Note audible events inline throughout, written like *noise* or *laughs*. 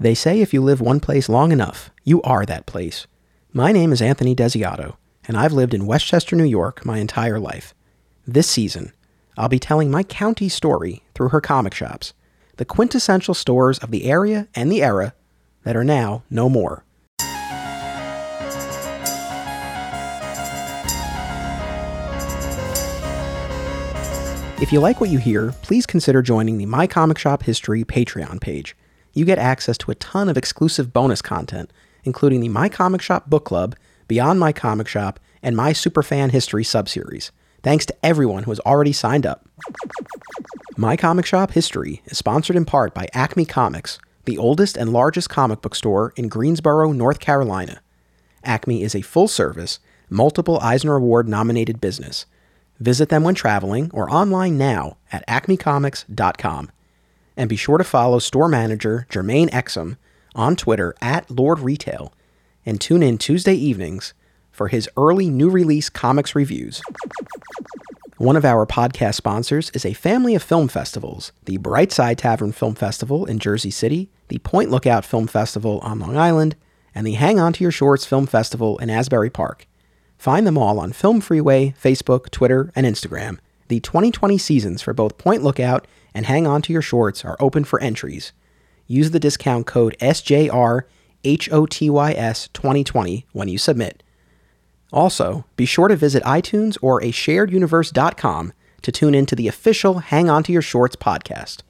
They say if you live one place long enough, you are that place. My name is Anthony Desiato, and I've lived in Westchester, New York my entire life. This season, I'll be telling my county story through her comic shops, the quintessential stores of the area and the era that are now no more. If you like what you hear, please consider joining the My Comic Shop History Patreon page. You get access to a ton of exclusive bonus content, including the My Comic Shop Book Club, Beyond My Comic Shop, and My Superfan History subseries. Thanks to everyone who has already signed up. My Comic Shop History is sponsored in part by Acme Comics, the oldest and largest comic book store in Greensboro, North Carolina. Acme is a full service, multiple Eisner Award nominated business. Visit them when traveling or online now at acmecomics.com. And be sure to follow store manager Jermaine Exum on Twitter at Lord Retail and tune in Tuesday evenings for his early new release comics reviews. One of our podcast sponsors is a family of film festivals the Brightside Tavern Film Festival in Jersey City, the Point Lookout Film Festival on Long Island, and the Hang On to Your Shorts Film Festival in Asbury Park. Find them all on Film Freeway, Facebook, Twitter, and Instagram. The 2020 seasons for both Point Lookout and Hang On to Your Shorts are open for entries. Use the discount code SJRHOTYS2020 when you submit. Also, be sure to visit iTunes or a shareduniverse.com to tune into the official Hang On to Your Shorts podcast.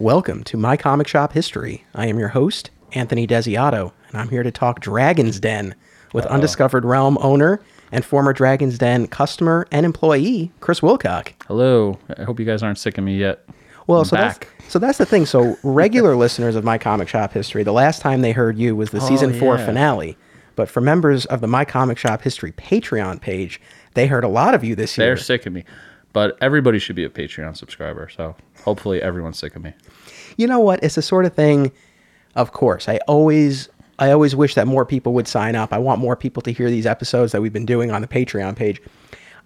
Welcome to My Comic Shop History. I am your host, Anthony Desiato, and I'm here to talk Dragon's Den with Undiscovered Realm owner and former Dragon's Den customer and employee, Chris Wilcock. Hello. I hope you guys aren't sick of me yet. Well, I'm so back. that's so that's the thing. So regular *laughs* listeners of My Comic Shop History, the last time they heard you was the oh, season four yeah. finale. But for members of the My Comic Shop History Patreon page, they heard a lot of you this year. They're sick of me. But everybody should be a Patreon subscriber. So hopefully everyone's sick of me. you know what? It's the sort of thing. Of course, I always, I always wish that more people would sign up. I want more people to hear these episodes that we've been doing on the Patreon page.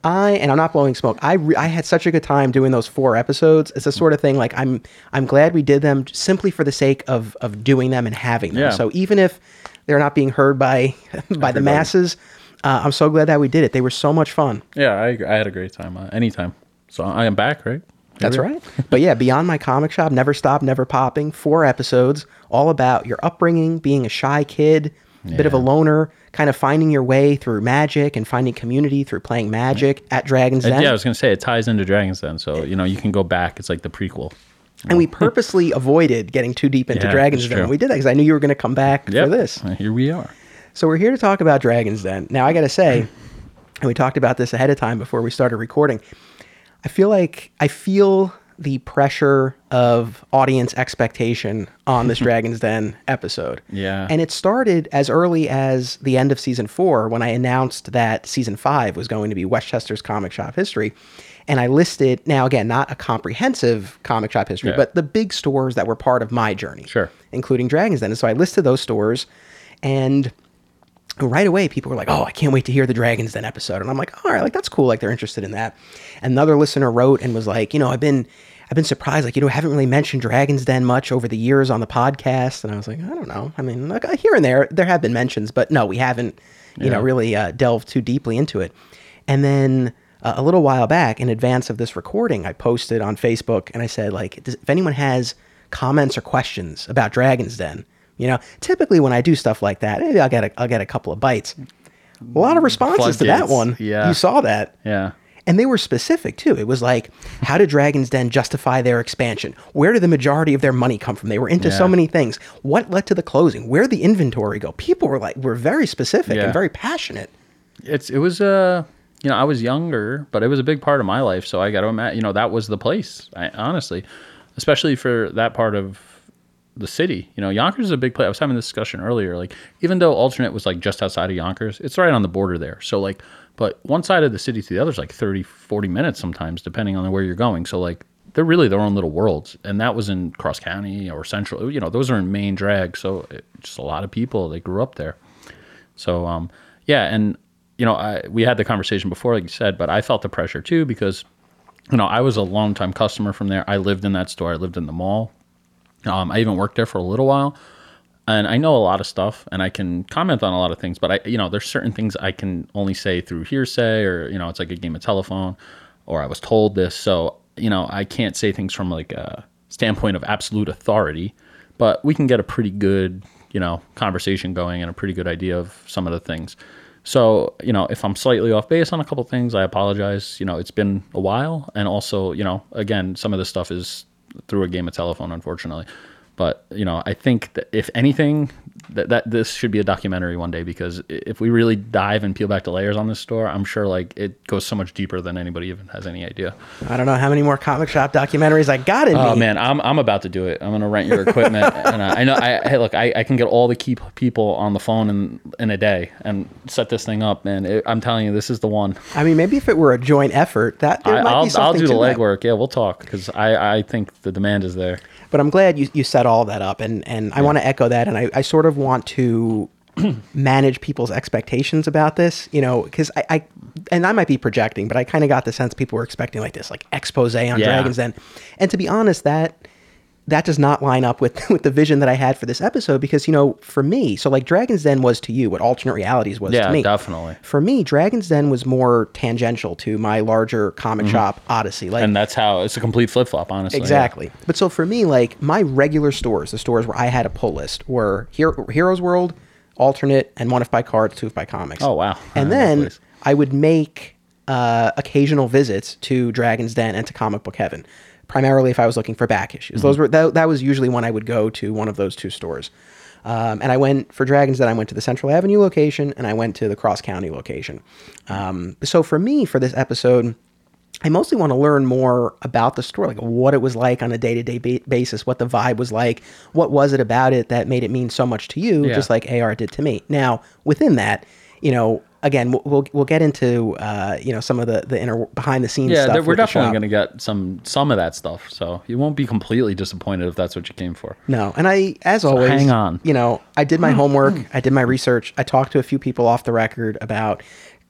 I and I'm not blowing smoke. I re, I had such a good time doing those four episodes. It's the sort of thing like I'm I'm glad we did them simply for the sake of of doing them and having them. Yeah. So even if they're not being heard by *laughs* by the masses, uh, I'm so glad that we did it. They were so much fun. Yeah, I, I had a great time. Uh, anytime. So I am back, right? That's right. *laughs* but yeah, Beyond My Comic Shop, Never Stop, Never Popping, four episodes, all about your upbringing, being a shy kid, a bit of a loner, kind of finding your way through magic and finding community through playing magic at Dragon's Den. yeah, I was going to say it ties into Dragon's Den. So, you know, you can go back. It's like the prequel. and we purposely *laughs* avoided getting too deep into Yeah, Dragon's Den. true. We did that because I knew you were going to come back Yep. for this. Here we are. So we're here to talk about Dragon's Den. Now I got to say, and we talked about this ahead of time before we started recording. I feel like I feel the pressure of audience expectation on this *laughs* Dragon's Den episode. Yeah. And it started as early as the end of season 4 when I announced that season 5 was going to be Westchester's comic shop history. And I listed now again not a comprehensive comic shop history, Yeah. but the big stores that were part of my journey Sure. including Dragon's Den. And so I listed those stores, and right away people were like, "Oh, I can't wait to hear the Dragon's Den episode." And I'm like, "All right, like that's cool. Like they're interested in that." Another listener wrote and was like, "You know, I've been." I've been surprised, like you know, I haven't really mentioned Dragon's Den much over the years on the podcast, and I was like, I don't know. I mean, like here and there, there have been mentions, but no, we haven't, you know, really uh, delved too deeply into it. And then uh, a little while back, in advance of this recording, I posted on Facebook and I said, like, does, if anyone has comments or questions about Dragon's Den, you know, typically when I do stuff like that, maybe I'll get a, I'll get a couple of bites. A lot of responses to that one. yeah. You saw that. Yeah. And they were specific too. It was like, how did Dragon's Den justify their expansion? Where did the majority of their money come from? They were into so many things. What led to the closing? Where did the inventory go? People were like, were very specific Yeah. and very passionate. It's it was uh you know I was younger, but it was a big part of my life. So I got to imagine you know that was the place. I, honestly, especially for that part of the city. You know, Yonkers is a big place. I was having this discussion earlier. Like even though alternate was like just outside of Yonkers, it's right on the border there. So like, but one side of the city to the other is like 30, 40 minutes sometimes, depending on where you're going. So like. They're really their own little worlds, and that was in Cross County or Central. You know, those are in main drag, so it, just a lot of people they grew up there. So um, yeah, and you know, I, we had the conversation before, like you said, but I felt the pressure too because, you know, I was a longtime customer from there. I lived in that store. I lived in the mall. Um, I even worked there for a little while, and I know a lot of stuff, and I can comment on a lot of things. But I, you know, there's certain things I can only say through hearsay, or you know, it's like a game of telephone, or I was told this. So you know, I can't say things from like a standpoint of absolute authority, but we can get a pretty good, you know, conversation going and a pretty good idea of some of the things. So, you know, if I'm slightly off base on a couple things, I apologize. You know, it's been a while. And also, you know, again, some of this stuff is through a game of telephone, unfortunately. But you know, I think that if anything, that, that this should be a documentary one day because if we really dive and peel back the layers on this store, I'm sure like it goes so much deeper than anybody even has any idea. I don't know how many more comic shop documentaries I got in Oh me. man, I'm I'm about to do it. I'm gonna rent your equipment, *laughs* and uh, I know. I hey, look, I, I can get all the key people on the phone in in a day and set this thing up. Man, it, I'm telling you, this is the one. I mean, maybe if it were a joint effort, that I, might I'll be something I'll do the legwork. Yeah, we'll talk because I I think the demand is there. But I'm glad you, you set all that up, and, and I want to echo that, and I, I sort of want to *clears throat* manage people's expectations about this, you know, because I, I, and I might be projecting, but I kind of got the sense people were expecting like this, like expose on Yeah. Dragon's Den, and to be honest, that that does not line up with *laughs* with the vision that I had for this episode, because you know, for me, so like Dragon's Den was to you what alternate realities was Yeah, to me, definitely. For me, Dragon's Den was more tangential to my larger comic shop odyssey, like Mm-hmm. And that's how it's a complete flip flop, honestly. yeah. Exactly. But so for me, like my regular stores, the stores where I had a pull list were Hero, Heroes World, Alternate, and One If by Cards, Two If by Comics. Oh, wow. And then. I would make uh, occasional visits to Dragon's Den and to Comic Book Heaven, primarily if I was looking for back issues. Mm-hmm. Those were that, that was usually when I would go to one of those two stores. Um, and I went for Dragons Den. I went to the Central Avenue location and I went to the Cross County location. Um, so for me, for this episode, I mostly want to learn more about the store, like what it was like on a day to day basis, what the vibe was like, what was it about it that made it mean so much to you, Yeah. just like AR did to me. Now, within that, you know, again, we'll we'll, we'll get into uh, you know some of the the inner behind the scenes Yeah, stuff. we're definitely going to get some some of that stuff. So you won't be completely disappointed if that's what you came for. No, and I, as always, hang on. You know, I did my hmm. homework. Hmm. I did my research. I talked to a few people off the record about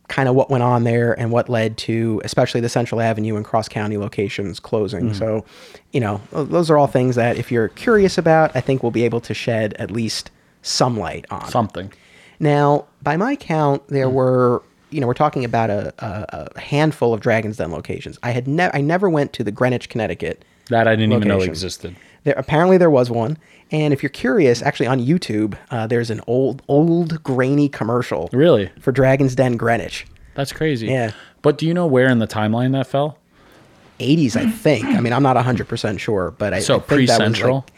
kind of what went on there and what led to, especially the Central Avenue and Cross County locations closing. Hmm. So, you know, those are all things that if you're curious about, I think we'll be able to shed at least some light on. Something. Now, by my count, Hmm. there were, you know, we're talking about a, a, a handful of Dragon's Den locations. I had never, I never went to the Greenwich, Connecticut That I didn't even know Location. existed. there apparently there was one, and if you're curious, actually on YouTube, uh, there's an old old grainy commercial Really? for Dragon's Den Greenwich, That's crazy. Yeah. But do you know where in the timeline that fell? 80s, I think. I mean, I'm not 100 percent sure, but I, So I think that was Central? like-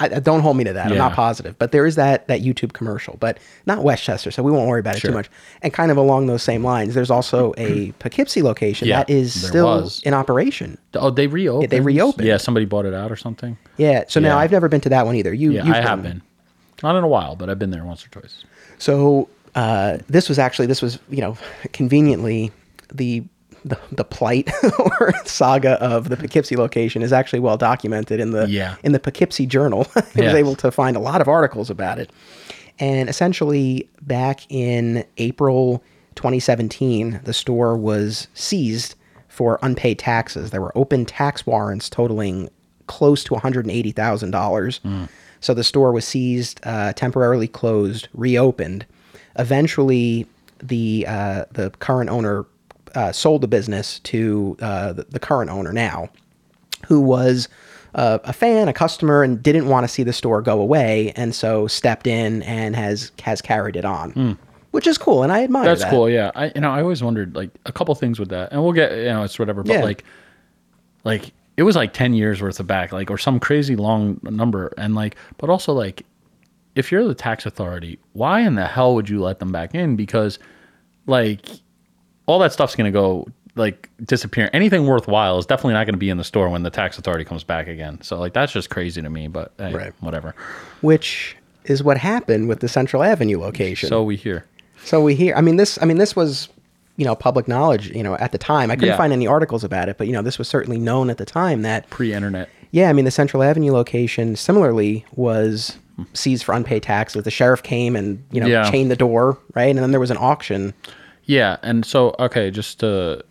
I, I- don't hold me to that. I'm not positive, but there is that that YouTube commercial, but not Westchester, so we won't worry about it Sure. too much. And kind of along those same lines, there's also a *clears throat* Poughkeepsie location Yeah, that is still was. in operation. Oh, they reopened. they reopened. Yeah, somebody bought it out or something. Yeah. So now I've never been to that one either. You, Yeah, I have been. Not in a while, but I've been there once or twice. So uh, this was actually this was you know *laughs* conveniently the the, the plight *laughs* or saga of the Poughkeepsie location is actually well documented in the Yeah. in the Poughkeepsie Journal. *laughs* I was able to find a lot of articles about it. And essentially, back in April 2017, the store was seized for unpaid taxes. There were open tax warrants totaling close to $180,000. So the store was seized, uh, temporarily closed, reopened. Eventually, the uh, the current owner uh, sold the business to uh, the, the current owner now, who was uh, a fan, a customer, and didn't want to see the store go away, and so stepped in and has has carried it on, which is cool, and I admire. That's that. cool. Yeah, I you know I always wondered like a couple things with that, and we'll get you know it's whatever. But Yeah. like, like it was like ten years worth of back, like or some crazy long number, and like, but also like, if you're the tax authority, why in the hell would you let them back in? Because like all that stuff's gonna go like disappear. Anything worthwhile is definitely not going to be in the store when the tax authority comes back again. So like that's just crazy to me. But hey, Right. whatever. Which is what happened with the Central Avenue location. So we hear. So we hear. I mean, this. I mean, this was, you know, public knowledge. You know, at the time, I couldn't Yeah. find any articles about it, but you know, this was certainly known at the time that Pre-internet. yeah, I mean, the Central Avenue location similarly was seized for unpaid taxes. The sheriff came and you know Yeah. chained the door, right? And then there was an auction. Yeah, and so okay, just to,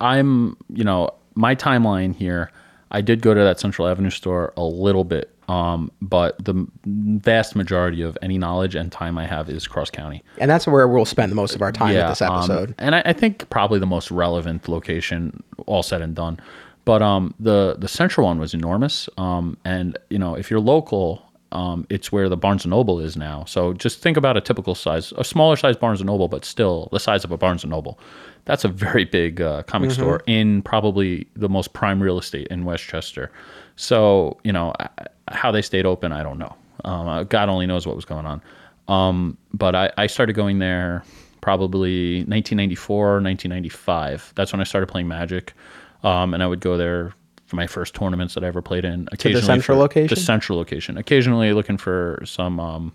I'm you know my timeline here. I did go to that Central Avenue store a little bit, um, but the vast majority of any knowledge and time I have is cross county. And that's where we'll spend the most of our time with this um, episode. and I, I think probably the most relevant location, all said and done. But um, the the central one was enormous. Um, and you know, if you're local, um, it's where the Barnes and Noble is now. So just think about a typical size, a smaller size Barnes and Noble, but still the size of a Barnes and Noble. That's a very big uh, comic store in probably the most prime real estate in Westchester. So you know how they stayed open, I don't know. Um, uh, God only knows what was going on. Um, but I, I started going there probably 1994, 1995. That's when I started playing Magic. Um, and I would go there for my first tournaments that I ever played in. Occasionally central location? The central location. Occasionally looking for some um,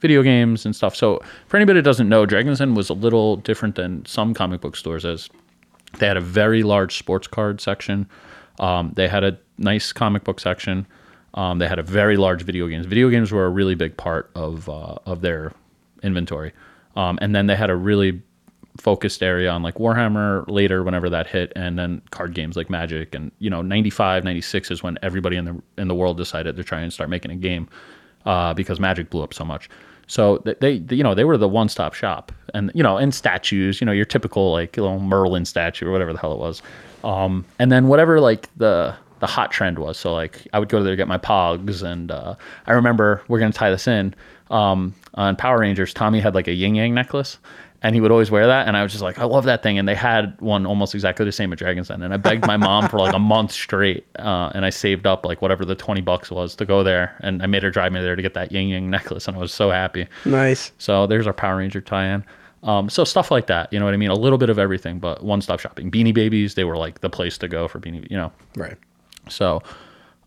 video games and stuff. So for anybody that doesn't know, Dragon's Den was a little different than some comic book stores as they had a very large sports card section. Um, they had a nice comic book section. Um, they had a very large video games. Video games were a really big part of uh, of their inventory. Um, and then they had a really focused area on like Warhammer later whenever that hit and then card games like Magic and you know 95 96 is when everybody in the in the world decided to try and start making a game uh, because Magic blew up so much. So they, they, you know, they were the one-stop shop, and you know, and statues, you know, your typical like little Merlin statue or whatever the hell it was, um, and then whatever like the the hot trend was. So like I would go there to get my Pogs, and uh, I remember we're gonna tie this in um, on Power Rangers. Tommy had like a yin yang necklace, and he would always wear that, and I was just like, I love that thing. And they had one almost exactly the same at Dragon's Den, and I begged my mom for like a month straight, uh, and I saved up like whatever the twenty bucks was to go there, and I made her drive me there to get that yin yang necklace, and I was so happy. Nice. So there's our Power Ranger tie-in. Um, so stuff like that, you know what I mean? A little bit of everything, but one-stop shopping. Beanie Babies, they were like the place to go for Beanie, you know. Right. So,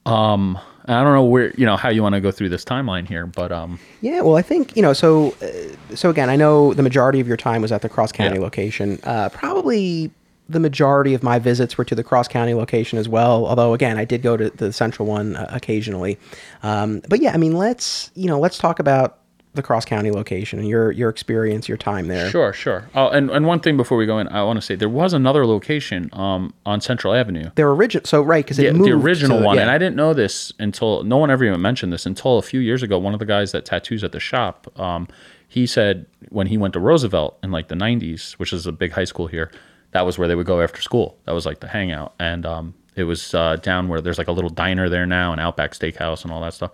um, I don't know where, you know, how you want to go through this timeline here, but um, Yeah, well, I think you know. So, uh, so again, I know the majority of your time was at the Cross County Yeah. location. Uh, probably the majority of my visits were to the Cross County location as well. Although, again, I did go to the central one uh, occasionally. Um, but yeah, I mean, let's you know, let's talk about the Cross County location and your your experience, your time there. Sure, sure. Oh, and, and one thing before we go in, I want to say there was another location um, on Central Avenue. Their original, so right, because moved the original to- one, yeah. and I didn't know this until no one ever even mentioned this until a few years ago. One of the guys that tattoos at the shop, um, he said when he went to Roosevelt in like the '90s, which is a big high school here, that was where they would go after school. That was like the hangout, and um, it was uh, down where there's like a little diner there now, and Outback Steakhouse and all that stuff.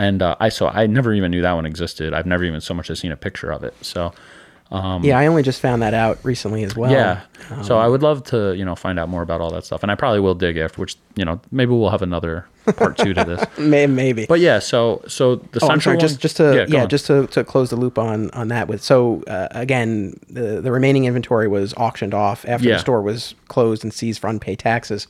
And uh, I saw, I never even knew that one existed. I've never even so much as seen a picture of it. So. yeah, I only just found that out recently as well. Yeah. so Um, I would love to, you know, find out more about all that stuff. And I probably will dig after which, you know, maybe we'll have another part two to this. *laughs* Maybe. But yeah, so so the Oh, central I'm sorry. one- Just, just to go yeah, just to, to close the loop on on that. With so uh, again, the the remaining inventory was auctioned off after Yeah. the store was closed and seized for unpaid taxes.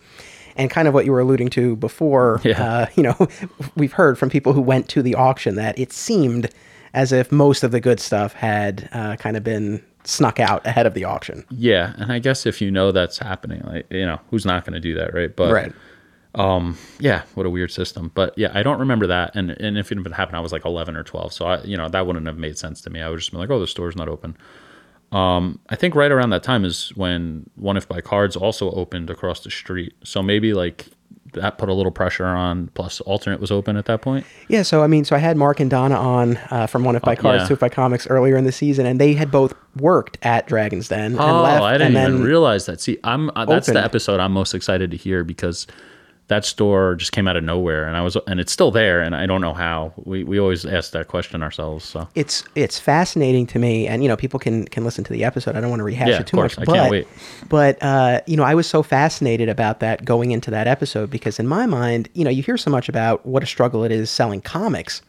And kind of what you were alluding to before, Yeah. uh, you know, *laughs* we've heard from people who went to the auction that it seemed as if most of the good stuff had uh, kind of been snuck out ahead of the auction. yeah, and I guess if you know that's happening, like you know, who's not going to do that, right? But right. yeah, what a weird system. But yeah, I don't remember that. And and if it had happened, I was like 11 or 12, so I, you know, that wouldn't have made sense to me. I would just be like, oh, the store's not open. Um, I think right around that time is when One If by Cards also opened across the street. So maybe like that put a little pressure on. Plus, alternate was open at that point. Yeah, so I mean, so I had Mark and Donna on uh, from One If by Cards, yeah. Two If by Comics earlier in the season, and they had both worked at Dragon's Den and Oh, left, I didn't and even realize that. See, I'm uh, that's the episode I'm most excited to hear because that store just came out of nowhere, and I was and it's still there, and I don't know how. We we always ask that question ourselves. So it's it's fascinating to me, and you know, people can can listen to the episode. I don't want to rehash Yeah, it of too course. much, I but can't wait. but uh, you know, I was so fascinated about that going into that episode because in my mind, you know, you hear so much about what a struggle it is selling comics.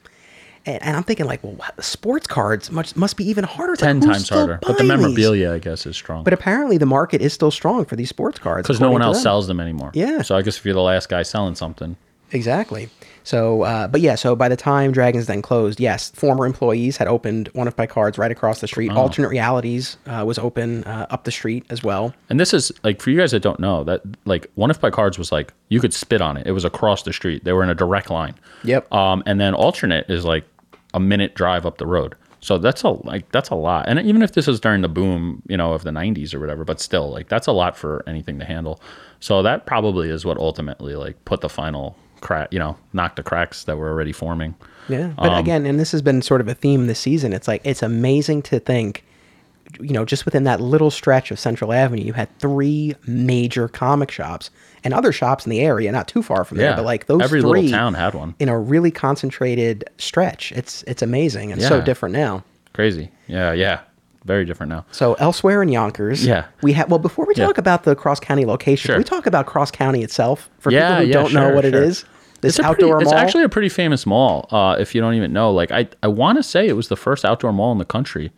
And, and I'm thinking like, well, sports cards must must be even harder. It's like, ten times harder, but the buying these? memorabilia, I guess, is strong But apparently, the market is still strong for these sports cards because no one else them. sells them anymore. Yeah. So I guess if you're the last guy selling something, Exactly. So, uh, but yeah, so by the time Dragons Den closed, yes, former employees had opened One If by Cards right across the street. Oh. Alternate Realities uh, was open uh, up the street as well. and this is like for you guys that don't know that like One If by Cards was like you could spit on it. It was across the street. They were in a direct line. Yep. Um, and then alternate is like a minute drive up the road. So that's a like that's a lot. And even if this is during the boom, you know, of the 90s or whatever, but still like that's a lot for anything to handle. So that probably is what ultimately like put the final crack, you know, knocked the cracks that were already forming. Yeah. But um, again, and this has been sort of a theme this season. It's like it's amazing to think, you know, just within that little stretch of Central Avenue, you had three major comic shops and other shops in the area, not too far from there. Yeah. But like those Every three little town had one. in a really concentrated stretch. It's it's amazing and so different now. Crazy. Yeah, yeah. Very different now. So elsewhere in Yonkers, Yeah. we have. Well, before we Yeah. talk about the Cross County location, Sure. can we talk about Cross County itself for Yeah, people who yeah, don't know what it sure. is. This it's outdoor pretty, mall. It's actually a pretty famous mall. Uh, if you don't even know, like I, I want to say it was the first outdoor mall in the country,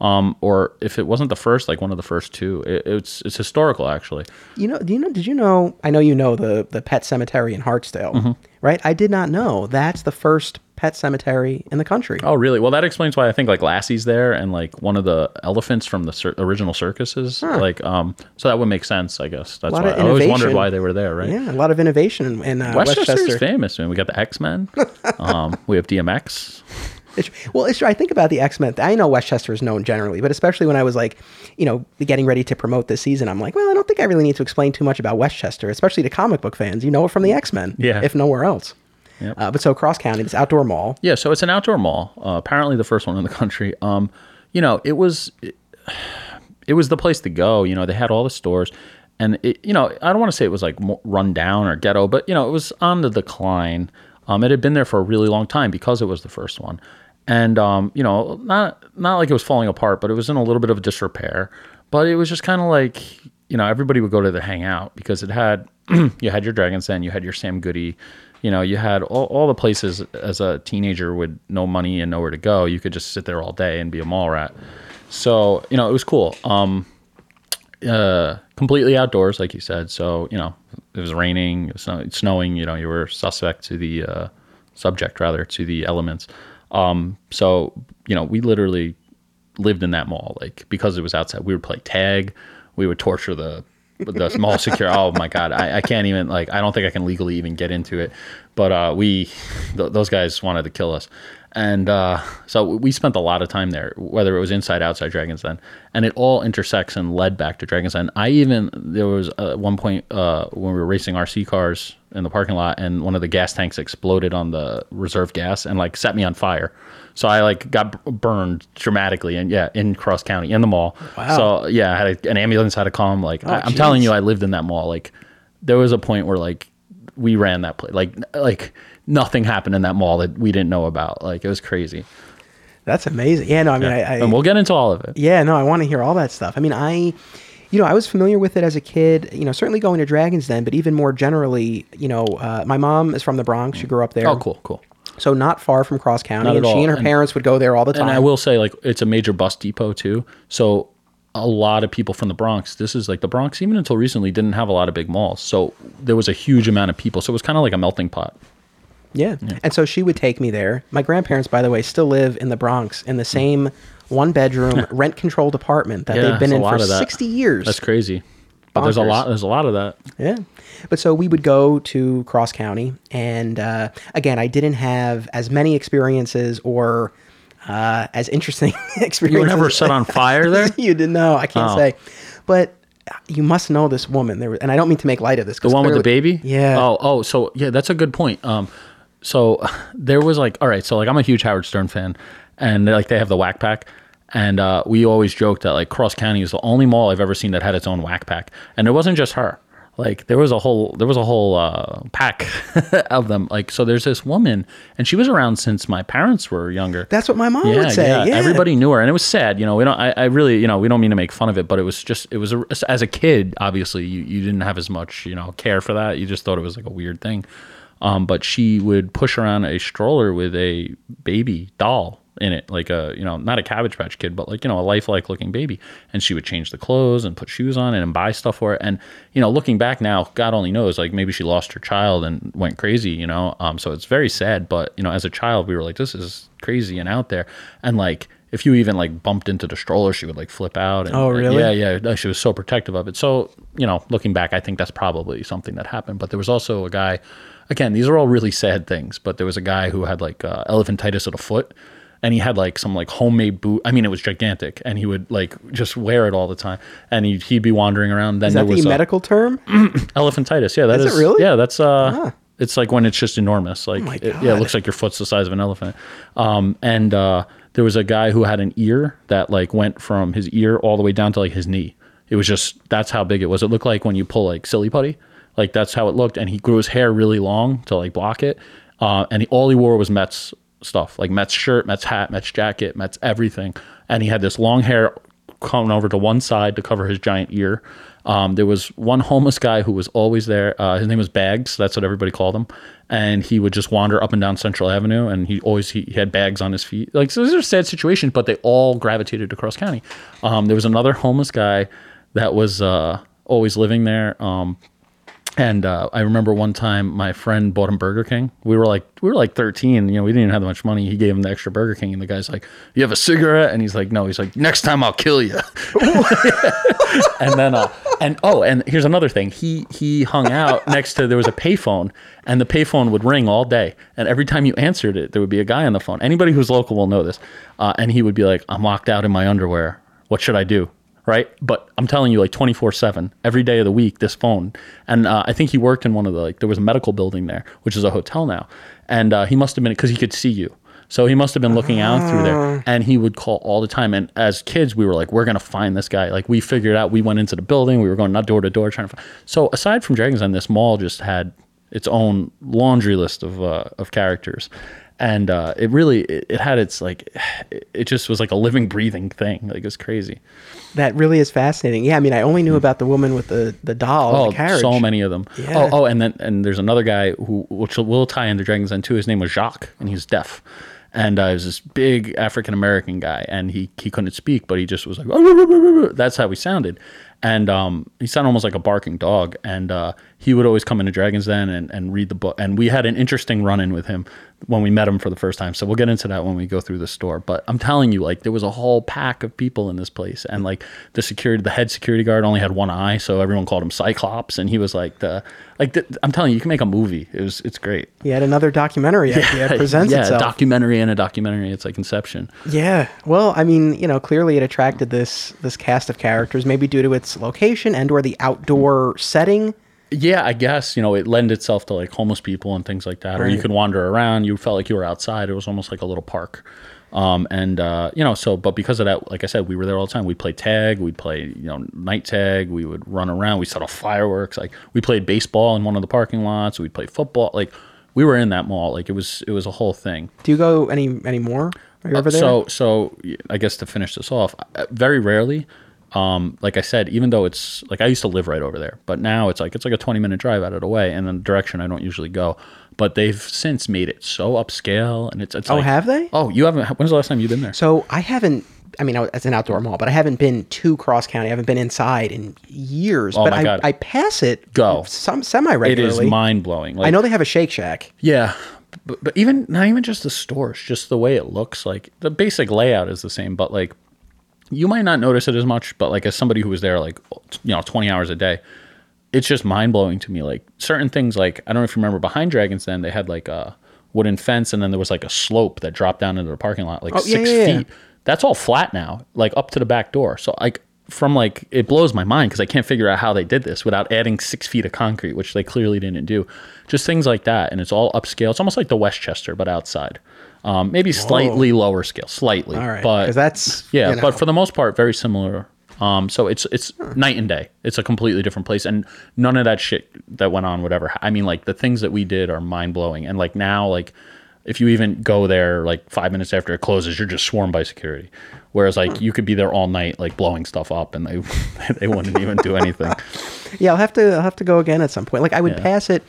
um, or if it wasn't the first, like one of the first two. It, it's it's historical actually. You know, do you know? Did you know? I know you know the the pet cemetery in Hartsdale, Mm-hmm. right? I did not know that's the first pet cemetery in the country. Oh, really? Well, that explains why I think like Lassie's there and like one of the elephants from the cir- original circuses. Like, um, so that would make sense, I guess. That's why I always wondered why they were there, right? Yeah, a lot of innovation in, in uh, Westchester, Westchester. famous, man. We got the X Men. *laughs* um, we have DMX. It's, well, it's true. I think about the X Men. I know Westchester is known generally, but especially when I was like, you know, getting ready to promote this season, I'm like, well, I don't think I really need to explain too much about Westchester, especially to comic book fans. You know it from the X Men, Yeah. if nowhere else. Yep. Uh, but so Cross County, this outdoor mall. Yeah, so it's an outdoor mall. Uh, apparently, the first one in the country. Um, you know, it was it, it was the place to go. You know, they had all the stores, and it, you know, I don't want to say it was like run down or ghetto, but you know, it was on the decline. Um, it had been there for a really long time because it was the first one, and um, you know, not not like it was falling apart, but it was in a little bit of disrepair. But it was just kind of like you know, everybody would go to the hangout because it had *clears throat* you had your Dragon's Den, you had your Sam Goody, you know, you had all, all the places as a teenager with no money and nowhere to go. You could just sit there all day and be a mall rat. So, you know, it was cool. Um, uh, completely outdoors, like you said. So, you know, it was raining, it was snowing, you know, you were suspect to the, uh, subject rather to the elements. Um, so, you know, we literally lived in that mall, like because it was outside, we would play tag, we would torture the, the *laughs* mall secure. Oh my God. I, I can't even like, I don't think I can legally even get into it, but, uh, we, th- those guys wanted to kill us. And uh, so we spent a lot of time there, whether it was inside, outside Dragon's Den, and it all intersects and led back to Dragon's Den. I even there was uh, one point uh, when we were racing RC cars in the parking lot, and one of the gas tanks exploded on the reserve gas and like set me on fire. So I like got b- burned dramatically, and yeah, in Cross County in the mall. Wow. So yeah, I had a, an ambulance had to come. Like I, I'm telling you, I lived in that mall. Like there was a point where like we ran that place. Like like nothing happened in that mall that we didn't know about. Like it was crazy. That's amazing. Yeah, no, I mean, I, I and we'll get into all of it. Yeah, no, I want to hear all that stuff. I mean, I, you know, I was familiar with it as a kid. You know, certainly going to Dragons Den, but even more generally, you know, uh, my mom is from the Bronx. She grew up there. Oh, cool, cool. So not far from Cross County, and she all. and her And- parents would go there all the time. And I will say, like, it's a major bus depot too. So a lot of people from the Bronx. This is like the Bronx, even until recently, didn't have a lot of big malls. So there was a huge amount of people. So it was kind of like a melting pot. Yeah. And so she would take me there. My grandparents, by the way, still live in the Bronx in the same one bedroom *laughs* rent controlled apartment that Yeah, they've been in for 60 years. That's crazy. But there's a lot. There's a lot of that. Yeah. But so we would go to Cross County. And uh, again, I didn't have as many experiences or uh, as interesting *laughs* experiences. You were never set on fire there. *laughs* you didn't know. I can't Oh. say. But you must know this woman. There, was- and I don't mean to make light of this. The one with the baby? Yeah. Oh, oh, so yeah, that's a good point. Um, so *laughs* there was like, all right, so like I'm a huge Howard Stern fan, and like they have the Whack Pack, and uh, we always joked that like Cross County is the only mall I've ever seen that had its own Whack Pack, and it wasn't just her. Like there was a whole there was a whole uh, pack *laughs* of them. Like so, there's this woman, and she was around since my parents were younger. That's what my mom would say. Yeah. Everybody knew her, and it was sad. You know, we don't. I, I really, you know, we don't mean to make fun of it, but it was just, it was a, as a kid. Obviously, you you didn't have as much, you know, care for that. You just thought it was like a weird thing. Um, but she would push around a stroller with a baby doll in it, like a, you know, not a Cabbage Patch Kid, but like you know, a lifelike looking baby. And she would change the clothes and put shoes on it and buy stuff for it. And you know, looking back now, God only knows, like maybe she lost her child and went crazy. You know, um, so it's very sad. But you know, as a child, we were like, this is crazy and out there. And like, if you even like bumped into the stroller, she would like flip out. And, Oh, really? Yeah, yeah. no, She was so protective of it. So you know, looking back, I think that's probably something that happened. But there was also a guy. Again, these are all really sad things. But there was a guy who had like uh, elephantitis of the foot, and he had like some like homemade boot. I mean, it was gigantic, and he would like just wear it all the time, and he'd, he'd be wandering around. Then Is that there was the uh, medical term? *clears throat* elephantitis. Yeah, that Is is, it really? Yeah, that's uh, Ah. it's like when it's just enormous. Like, my it, yeah, it looks like your foot's the size of an elephant. Um, and uh, there was a guy who had an ear that like went from his ear all the way down to like his knee. It was just that's how big it was. It looked like when you pull like silly putty, like that's how it looked. And he grew his hair really long to like block it. Uh, and he, all he wore was Mets stuff, like Mets shirt, Mets hat, Mets jacket, Mets everything. And he had this long hair coming over to one side to cover his giant ear. Um, there was one homeless guy who was always there. Uh, his name was Bags. That's what everybody called him. And he would just wander up and down Central Avenue, and he always he, he had bags on his feet. Like so, these are sad situations, but they all gravitated to Cross County. Um, there was another homeless guy that was uh, always living there. Um, and uh, I remember one time my friend bought him Burger King. We were like we were like 13, you know, we didn't even have that much money. He gave him the extra Burger King and the guy's like, "You have a cigarette?" And he's like, "No." He's like, "Next time I'll kill you." *laughs* and then uh and oh, and here's another thing. He he hung out next to there was a payphone and the payphone would ring all day. And every time you answered it, there would be a guy on the phone. Anybody who's local will know this. Uh, and he would be like, "I'm locked out in my underwear. What should I do?" Right? But I'm telling you, like 24 seven, every day of the week, this phone. And uh, I think he worked in one of the like there was a medical building there, which is a hotel now, and uh, he must have been because he could see you. So he must have been looking out through there, and he would call all the time. And as kids, we were like, "We're gonna find this guy." Like we figured out. We went into the building. We were going not door to door trying to. Find. So aside from Dragons Den, this mall just had its own laundry list of uh, of characters, and uh, it really it, it had its like it, just was like a living, breathing thing. Like it was crazy. That really is fascinating. Yeah, I mean, I only knew about the woman with the the doll, Hmm. Oh, the carriage. so many of them. Yeah. Oh, oh, and then and there's another guy who which will tie into Dragons Den too. His name was Jacques, and he's deaf. And uh, he was this big African American guy, and he he couldn't speak, but he just was like, that's how he sounded. And um, he sounded almost like a barking dog. And uh, he would always come into Dragons Den and, and read the book. And we had an interesting run in with him when we met him for the first time. So we'll get into that when we go through the store. But I'm telling you, like, there was a whole pack of people in this place. And like the security, the head security guard only had one eye. So everyone called him Cyclops. And he was like, the, like, the, I'm telling you, you can make a movie. It was, it's great. He had another documentary idea. *laughs* It presents yeah, itself. documentary and a documentary. It's like Inception. Yeah. Well, I mean, you know, clearly it attracted this this cast of characters, maybe due to its location and or the outdoor setting. Yeah, I guess you know it lend itself to like homeless people and things like that, or you can wander around. You felt like you were outside. It was almost like a little park, um, and uh, you know. So, but because of that, like I said, we were there all the time. We played tag. We'd play you know night tag. We would run around. We set off fireworks. Like we played baseball in one of the parking lots. We'd play football. Like we were in that mall. Like it was it was a whole thing. Do you go any any more? Are you ever there? So, so I guess to finish this off, uh, very rarely. Um, like I said, even though it's like I used to live right over there, but now it's like it's like a twenty minute drive out of the way, and in the direction I don't usually go. But they've since made it so upscale, and it's, it's oh, like, have they? Oh, you haven't? When's the last time you've been there? So I haven't. I mean, it's an outdoor mall, but I haven't been to Cross County. I haven't been inside in years. Oh but my I, God. I pass it. Go. some semi regularly. It is mind blowing. Like, I know they have a Shake Shack. Yeah, but, but even not even just the stores, just the way it looks. Like the basic layout is the same, but like you might not notice it as much. But like as somebody who was there, like you know, twenty hours a day, it's just mind blowing to me. Like certain things, like I don't know if you remember behind Dragons Den, they had like a wooden fence, and then there was like a slope that dropped down into the parking lot, like Oh, yeah, six yeah, yeah. feet. That's all flat now, like up to the back door. So like from like it blows my mind because I can't figure out how they did this without adding six feet of concrete, which they clearly didn't do. Just things like that, and it's all upscale. It's almost like the Westchester, but outside. Um, maybe slightly lower scale, slightly. All right, but that's yeah, you know, but for the most part, very similar. Um, so it's it's night and day. It's a completely different place, and none of that shit that went on, whatever. I mean, like the things that we did are mind blowing, and like now, like if you even go there like five minutes after it closes, you're just swarmed by security. Whereas like you could be there all night, like blowing stuff up, and they *laughs* they wouldn't even do anything. *laughs* Yeah, I'll have to I'll have to go again at some point. Like I would Yeah. pass it.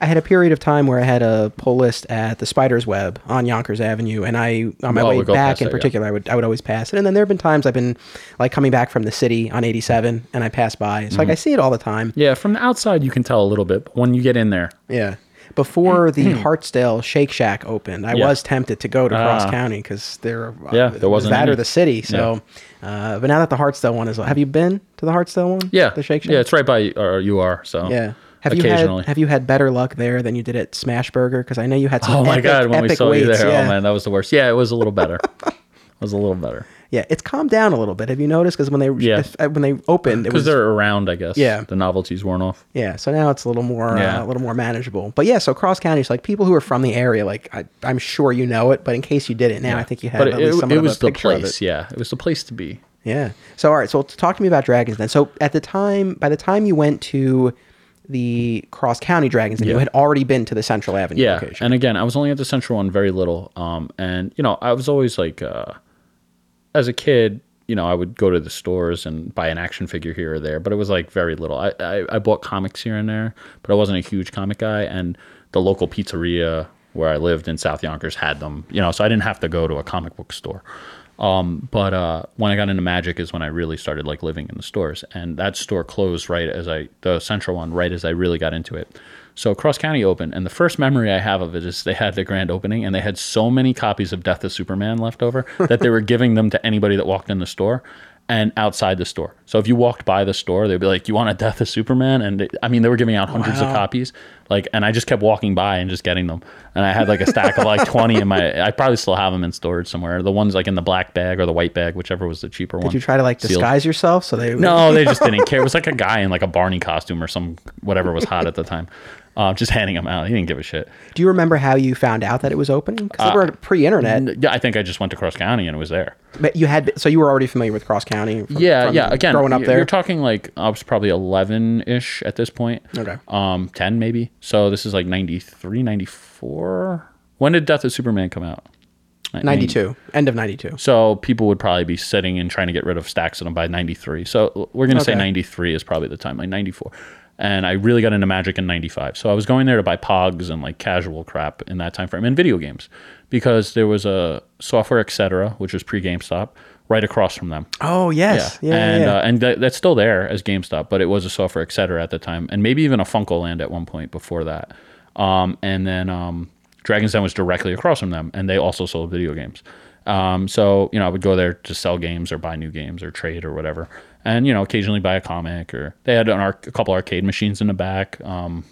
I had a period of time where I had a pull list at the Spider's Web on Yonkers Avenue, and I on my Oh, way we go back past in that, yeah. particular, I would I would always pass it. And then there have been times I've been like coming back from the city on 87, and I pass by. So Mm-hmm. like I see it all the time. Yeah, from the outside you can tell a little bit, but when you get in there, Yeah. Before the Hartsdale Shake Shack opened, I Yeah. was tempted to go to Cross Ah. County because there, uh, Yeah, it there was wasn't that or the city. So, uh, but now that the Hartsdale one is, have you been to the Hartsdale one? yeah, the Shake Shack. yeah, it's right by uh, you are. So Yeah. Have you occasionally. had Have you had better luck there than you did at Smashburger? Because I know you had some. oh my epic, god, when we saw you there, Yeah. oh man, that was the worst. Yeah, it was a little better. *laughs* it was a little better yeah, it's calmed down a little bit. Have you noticed? Because when they Yeah. if- uh, when they opened, it because was they're around. I guess. Yeah. the novelties worn off. yeah. So now it's a little more Yeah. uh, a little more manageable. But yeah, so cross county is like people who are from the area. Like I, I'm sure you know it, but in case you didn't, now I think you have But at it, least it, it of was the place. it. Yeah, it was the place to be. Yeah. So all right. So talk to me about Dragon's Den. So at the time, by the time you went to the cross county Dragon's Den you had already been to the Central Avenue Yeah, location. and again, I was only at the Central one very little. Um, and you know, I was always like, uh, as a kid, you know, I would go to the stores and buy an action figure here or there, but it was like very little. I, I, I bought comics here and there, but I wasn't a huge comic guy. And the local pizzeria where I lived in South Yonkers had them, you know, so I didn't have to go to a comic book store. Um, but uh, when I got into Magic is when I really started like living in the stores, and that store closed right as I the central one right as I really got into it. So Cross County opened, and the first memory I have of it is they had the grand opening, and they had so many copies of Death of Superman left over *laughs* that they were giving them to anybody that walked in the store and outside the store. So if you walked by the store, they'd be like, "You want a Death of Superman?" And they, I mean, they were giving out hundreds of copies. Like, and I just kept walking by and just getting them. And I had like a stack of like *laughs* twenty in my. I probably still have them in storage somewhere. The ones like in the black bag or the white bag, whichever was the cheaper one. Did you try to like Sealed. disguise yourself so they? Would... No, they just didn't care. It was like a guy in like a Barney costume or some whatever was hot at the time. Uh, just handing them out. He didn't give a shit. Do you remember how you found out that it was open? Because they were pre-internet. Yeah, I think I just went to Cross County and it was there. But you had so you were already familiar with Cross County. From, Yeah, from yeah. Again, growing up you're, there. you're talking like I was probably 11 ish at this point. Okay. Um, 10 maybe. So this is like 93, 94. When did Death of Superman come out? Ni- Ninety-two, end of ninety-two. So people would probably be sitting and trying to get rid of stacks of them by 93. So we're going to say 93 is probably the time, like 94. And I really got into Magic in 95. So I was going there to buy Pogs and like casual crap in that time frame and video games because there was a Software Etc., which was pre GameStop, right across from them. Oh yes, yeah, yeah, and yeah. Uh, and that, that's still there as GameStop, but it was a Software Etc. at the time, and maybe even a FuncoLand at one point before that. Um, and then um, Dragon's Den was directly across from them, and they also sold video games. Um, so you know, I would go there to sell games or buy new games or trade or whatever, and you know, occasionally buy a comic or they had an arc, a couple arcade machines in the back. Um,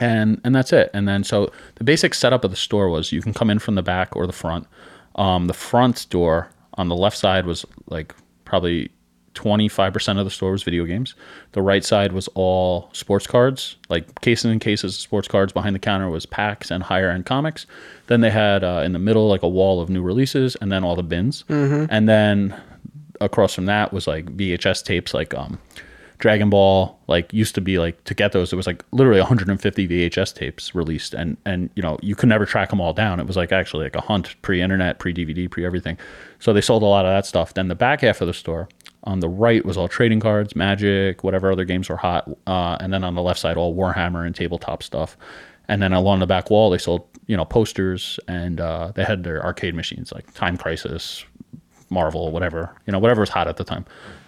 and and that's it. And then so the basic setup of the store was you can come in from the back or the front. Um, the front door on the left side was like probably 25% of the store was video games. The right side was all sports cards, like cases and cases of sports cards. Behind the counter was packs and higher end comics. Then they had uh, in the middle like a wall of new releases and then all the bins. And then across from that was like VHS tapes, like um, Dragon Ball. Like used to be like to get those, it was like literally 150 VHS tapes released, and and you know you could never track them all down. It was like actually like a hunt, pre-internet, pre-DVD, pre-everything. So they sold a lot of that stuff. Then the back half of the store. On the right was all trading cards, Magic, whatever other games were hot, uh, and then on the left side all Warhammer and tabletop stuff. And then along the back wall they sold you know posters and uh, they had their arcade machines like Time Crisis, Marvel, whatever, you know, whatever was hot at the time.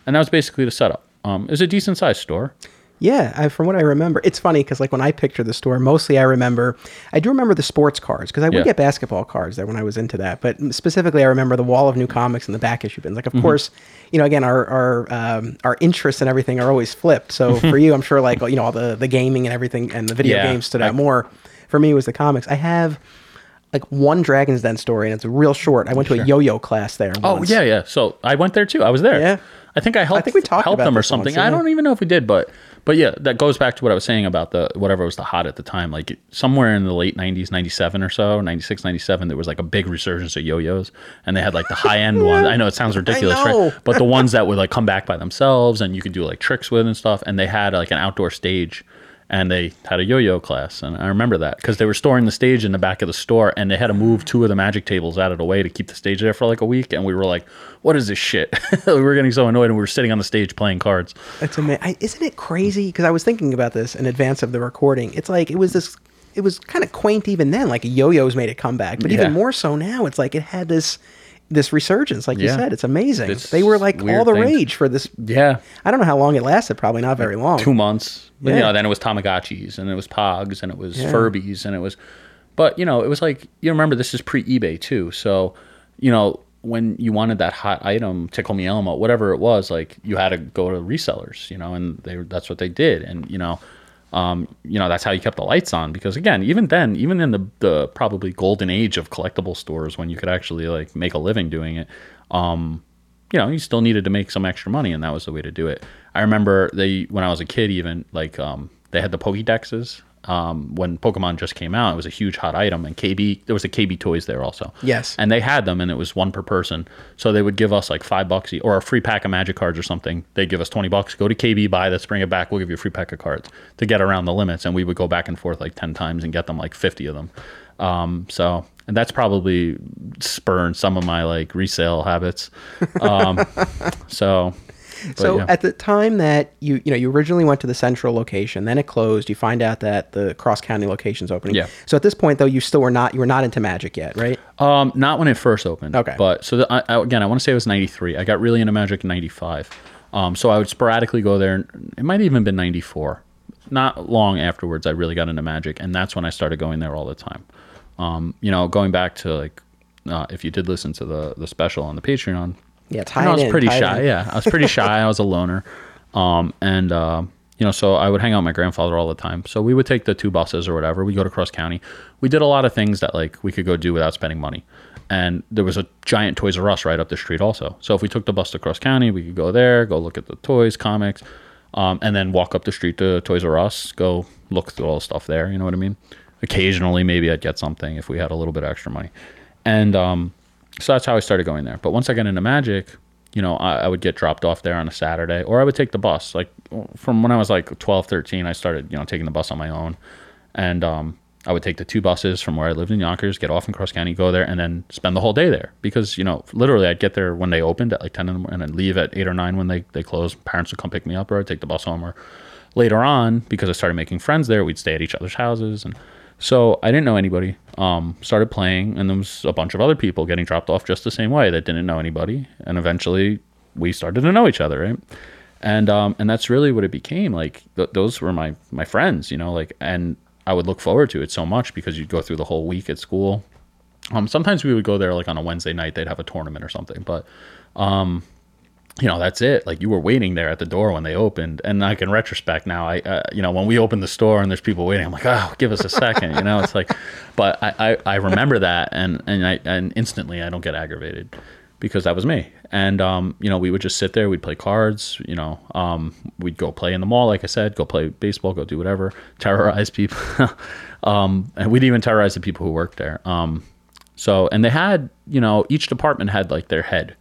And that was basically the setup. Um, it was a decent sized store. Yeah, I, from what I remember, it's funny because like when I picture the store, mostly I remember, I do remember the sports cards because I would Yeah. get basketball cards there when I was into that. But specifically, I remember the wall of new comics and the back issue bins. Like, Mm-hmm. of course, you know, again, our our um, our interests and everything are always flipped. So for *laughs* you, I'm sure like you know all the the gaming and everything and the video Yeah, games stood I- out more. For me, it was the comics. I have like one Dragon's Den story, and it's real short. I went to a yo-yo class there. Oh once. yeah, yeah. So I went there too. I was there. Yeah. I think I helped. I think we talked helped about them or this once, something. I don't even know if we did, but but yeah, that goes back to what I was saying about the whatever was the hot at the time. Like somewhere in the late '90s, '97 or so, '96, '97, there was like a big resurgence of yo-yos, and they had like the high end *laughs* ones. I know it sounds ridiculous, right? But the ones that would like come back by themselves, and you could do like tricks with and stuff. And they had like an outdoor stage. And they had a yo-yo class, and I remember that because they were storing the stage in the back of the store, and they had to move two of the magic tables out of the way to keep the stage there for like a week. And we were like, "What is this shit?" *laughs* we were getting so annoyed, and we were sitting on the stage playing cards. It's amazing. Isn't it crazy? Because I was thinking about this in advance of the recording. It's like it was this. It was kind of quaint even then. Like yo-yos made a comeback, but Yeah. even more so now. It's like it had this this resurgence. Like you said, it's amazing. It's they were like all the things. rage for this. Yeah, I don't know how long it lasted. Probably not very long. two months. But, you Yeah. know, then it was Tamagotchis, and it was Pogs, and it was Yeah. Furbies, and it was. But you know, it was like you remember this is pre eBay too, so you know when you wanted that hot item, Tickle Me Elmo, whatever it was, like you had to go to resellers, you know, and they that's what they did, and you know. Um, you know, that's how you kept the lights on because again, even then, even in the the probably golden age of collectible stores when you could actually like make a living doing it, um, you know, you still needed to make some extra money, and that was the way to do it. I remember they when I was a kid, even like um, they had the Pokédexes. Um, when Pokemon just came out, it was a huge hot item, and KB there was a KB Toys there also. Yes. and they had them, and it was one per person. So they would give us like five bucks or a free pack of Magic cards or something. They'd give us twenty bucks. Go to KB, buy this, bring it back. We'll give you a free pack of cards to get around the limits, and we would go back and forth like ten times and get them like fifty of them. Um, so and that's probably spurned some of my like resale habits. Um, *laughs* so, but, so yeah. at the time that you you know you originally went to the central location, then it closed. You find out that the cross county location's opening. Yeah. So at this point, though, you still were not you were not into Magic yet, right? Um, not when it first opened. Okay. But so the, I, I, again, I want to say it was '93. I got really into Magic in '95. Um, so I would sporadically go there. It might have even been '94. Not long afterwards, I really got into Magic, and that's when I started going there all the time. Um, you know, going back to like, uh, if you did listen to the the special on the Patreon, Yeah. I, Tie I was in, pretty shy. in. Yeah, I was pretty shy. I was a *laughs* loner, um, and uh, you know, so I would hang out with my grandfather all the time. So we would take the two buses or whatever. We go to cross county. We did a lot of things that like we could go do without spending money. And there was a giant Toys R Us right up the street also. So if we took the bus to cross county, we could go there, go look at the toys, comics, um, and then walk up the street to Toys R Us, go look through all the stuff there. You know what I mean? Occasionally, maybe I'd get something if we had a little bit of extra money. And um, so that's how I started going there. But once I got into Magic, you know, I, I would get dropped off there on a Saturday, or I would take the bus. Like from when I was like 12, 13, I started, you know, taking the bus on my own. And um, I would take the two buses from where I lived in Yonkers, get off in Cross County, go there, and then spend the whole day there. Because, you know, literally I'd get there when they opened at like 10 in the morning and I'd leave at 8 or 9 when they, they closed. Parents would come pick me up, or I'd take the bus home. Or later on, because I started making friends there, we'd stay at each other's houses. And so I didn't know anybody. Um, started playing, and there was a bunch of other people getting dropped off just the same way that didn't know anybody. And eventually we started to know each other, right? And um, and that's really what it became. Like th- those were my my friends, you know. Like, and I would look forward to it so much because you'd go through the whole week at school. Um, sometimes we would go there like on a Wednesday night. They'd have a tournament or something, but um, you know that's it. Like you were waiting there at the door when they opened. And like in retrospect now. I uh, you know when we open the store and there's people waiting i'm like oh give us a second you know? It's like but i i, I remember that and and i and instantly i don't get aggravated because that was me. And um you know we would just sit there we'd play cards you know um we'd go play in the mall like i said go play baseball go do whatever terrorize people. *laughs* Um and we'd even terrorize the people who worked there. Um so and they had you know each department had like their head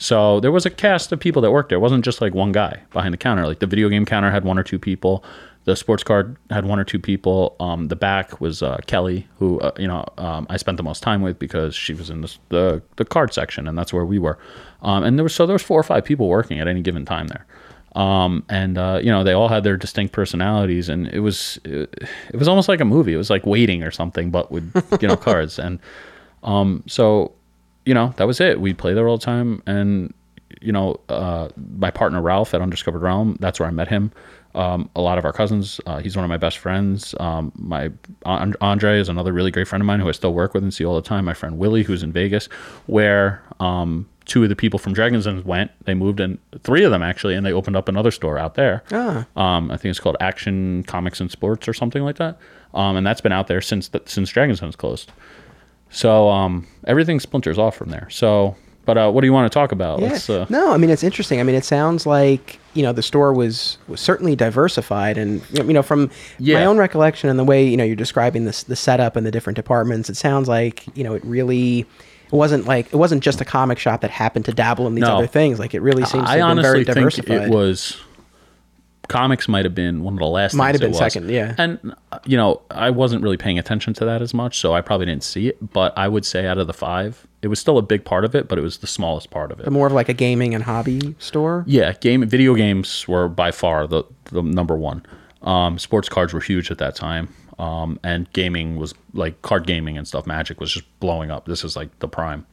so there was a cast of people that worked there. It wasn't just like one guy behind the counter. Like the video game counter had one or two people. The sports card had one or two people. Um, the back was uh, Kelly, who uh, you know um, I spent the most time with because she was in the the, the card section, and that's where we were. Um, and there was so there was four or five people working at any given time there. Um, and uh, you know they all had their distinct personalities, and it was it, it was almost like a movie. It was like waiting or something, but with you know *laughs* cards. And um, so you know, that was it. We'd play there all the time. And, you know, uh, my partner Ralph at Undiscovered Realm, that's where I met him. Um, a lot of our cousins, uh, he's one of my best friends. Um, my An- Andre is another really great friend of mine who I still work with and see all the time. My friend Willie, who's in Vegas, where um, two of the people from Dragon's Den went. They moved in, three of them actually, and they opened up another store out there. Ah. Um, I think it's called Action Comics and Sports or something like that. Um, and that's been out there since the, since Dragon's Den's closed. So um, everything splinters off from there. So, but uh, what do you want to talk about? Yeah. Let's, uh, no, I mean it's interesting. I mean it sounds like you know the store was was certainly diversified, and you know from my own recollection and the way you know you're describing this the setup and the different departments, it sounds like you know it really. It wasn't like it wasn't just a comic shop that happened to dabble in these No. other things. Like it really seems to I very honestly think diversified. it was. Comics might have been one of the last. Might have been second, yeah. And you know, I wasn't really paying attention to that as much, so I probably didn't see it. But I would say out of the five, it was still a big part of it, but it was the smallest part of it. more of like a gaming and hobby store. Yeah, game video games were by far the the number one. Um, sports cards were huge at that time, um, and gaming was like card gaming and stuff. Magic was just blowing up. This is like the prime.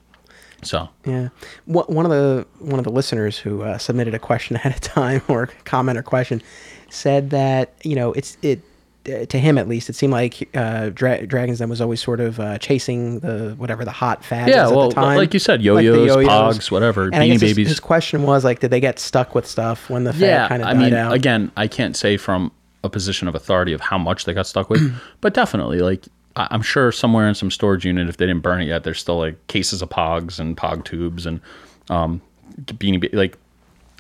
So Yeah, One- one of the one of the listeners who uh, submitted a question *laughs* ahead of time or comment or question said that you know it's it uh, to him at least it seemed like uh, Dra- Dragon's Den was always sort of uh, chasing the whatever the hot fads Yeah, well, at the time, like you said, yo-yos, pogs, whatever, And Beanie guess his, Babies. his question was like, did they get stuck with stuff when the fad yeah, kind of I mean, out? again, I can't say from a position of authority of how much they got stuck with, *clears throat* but definitely like I'm sure somewhere in some storage unit, if they didn't burn it yet, there's still like cases of Pogs and Pog tubes and um, beanie like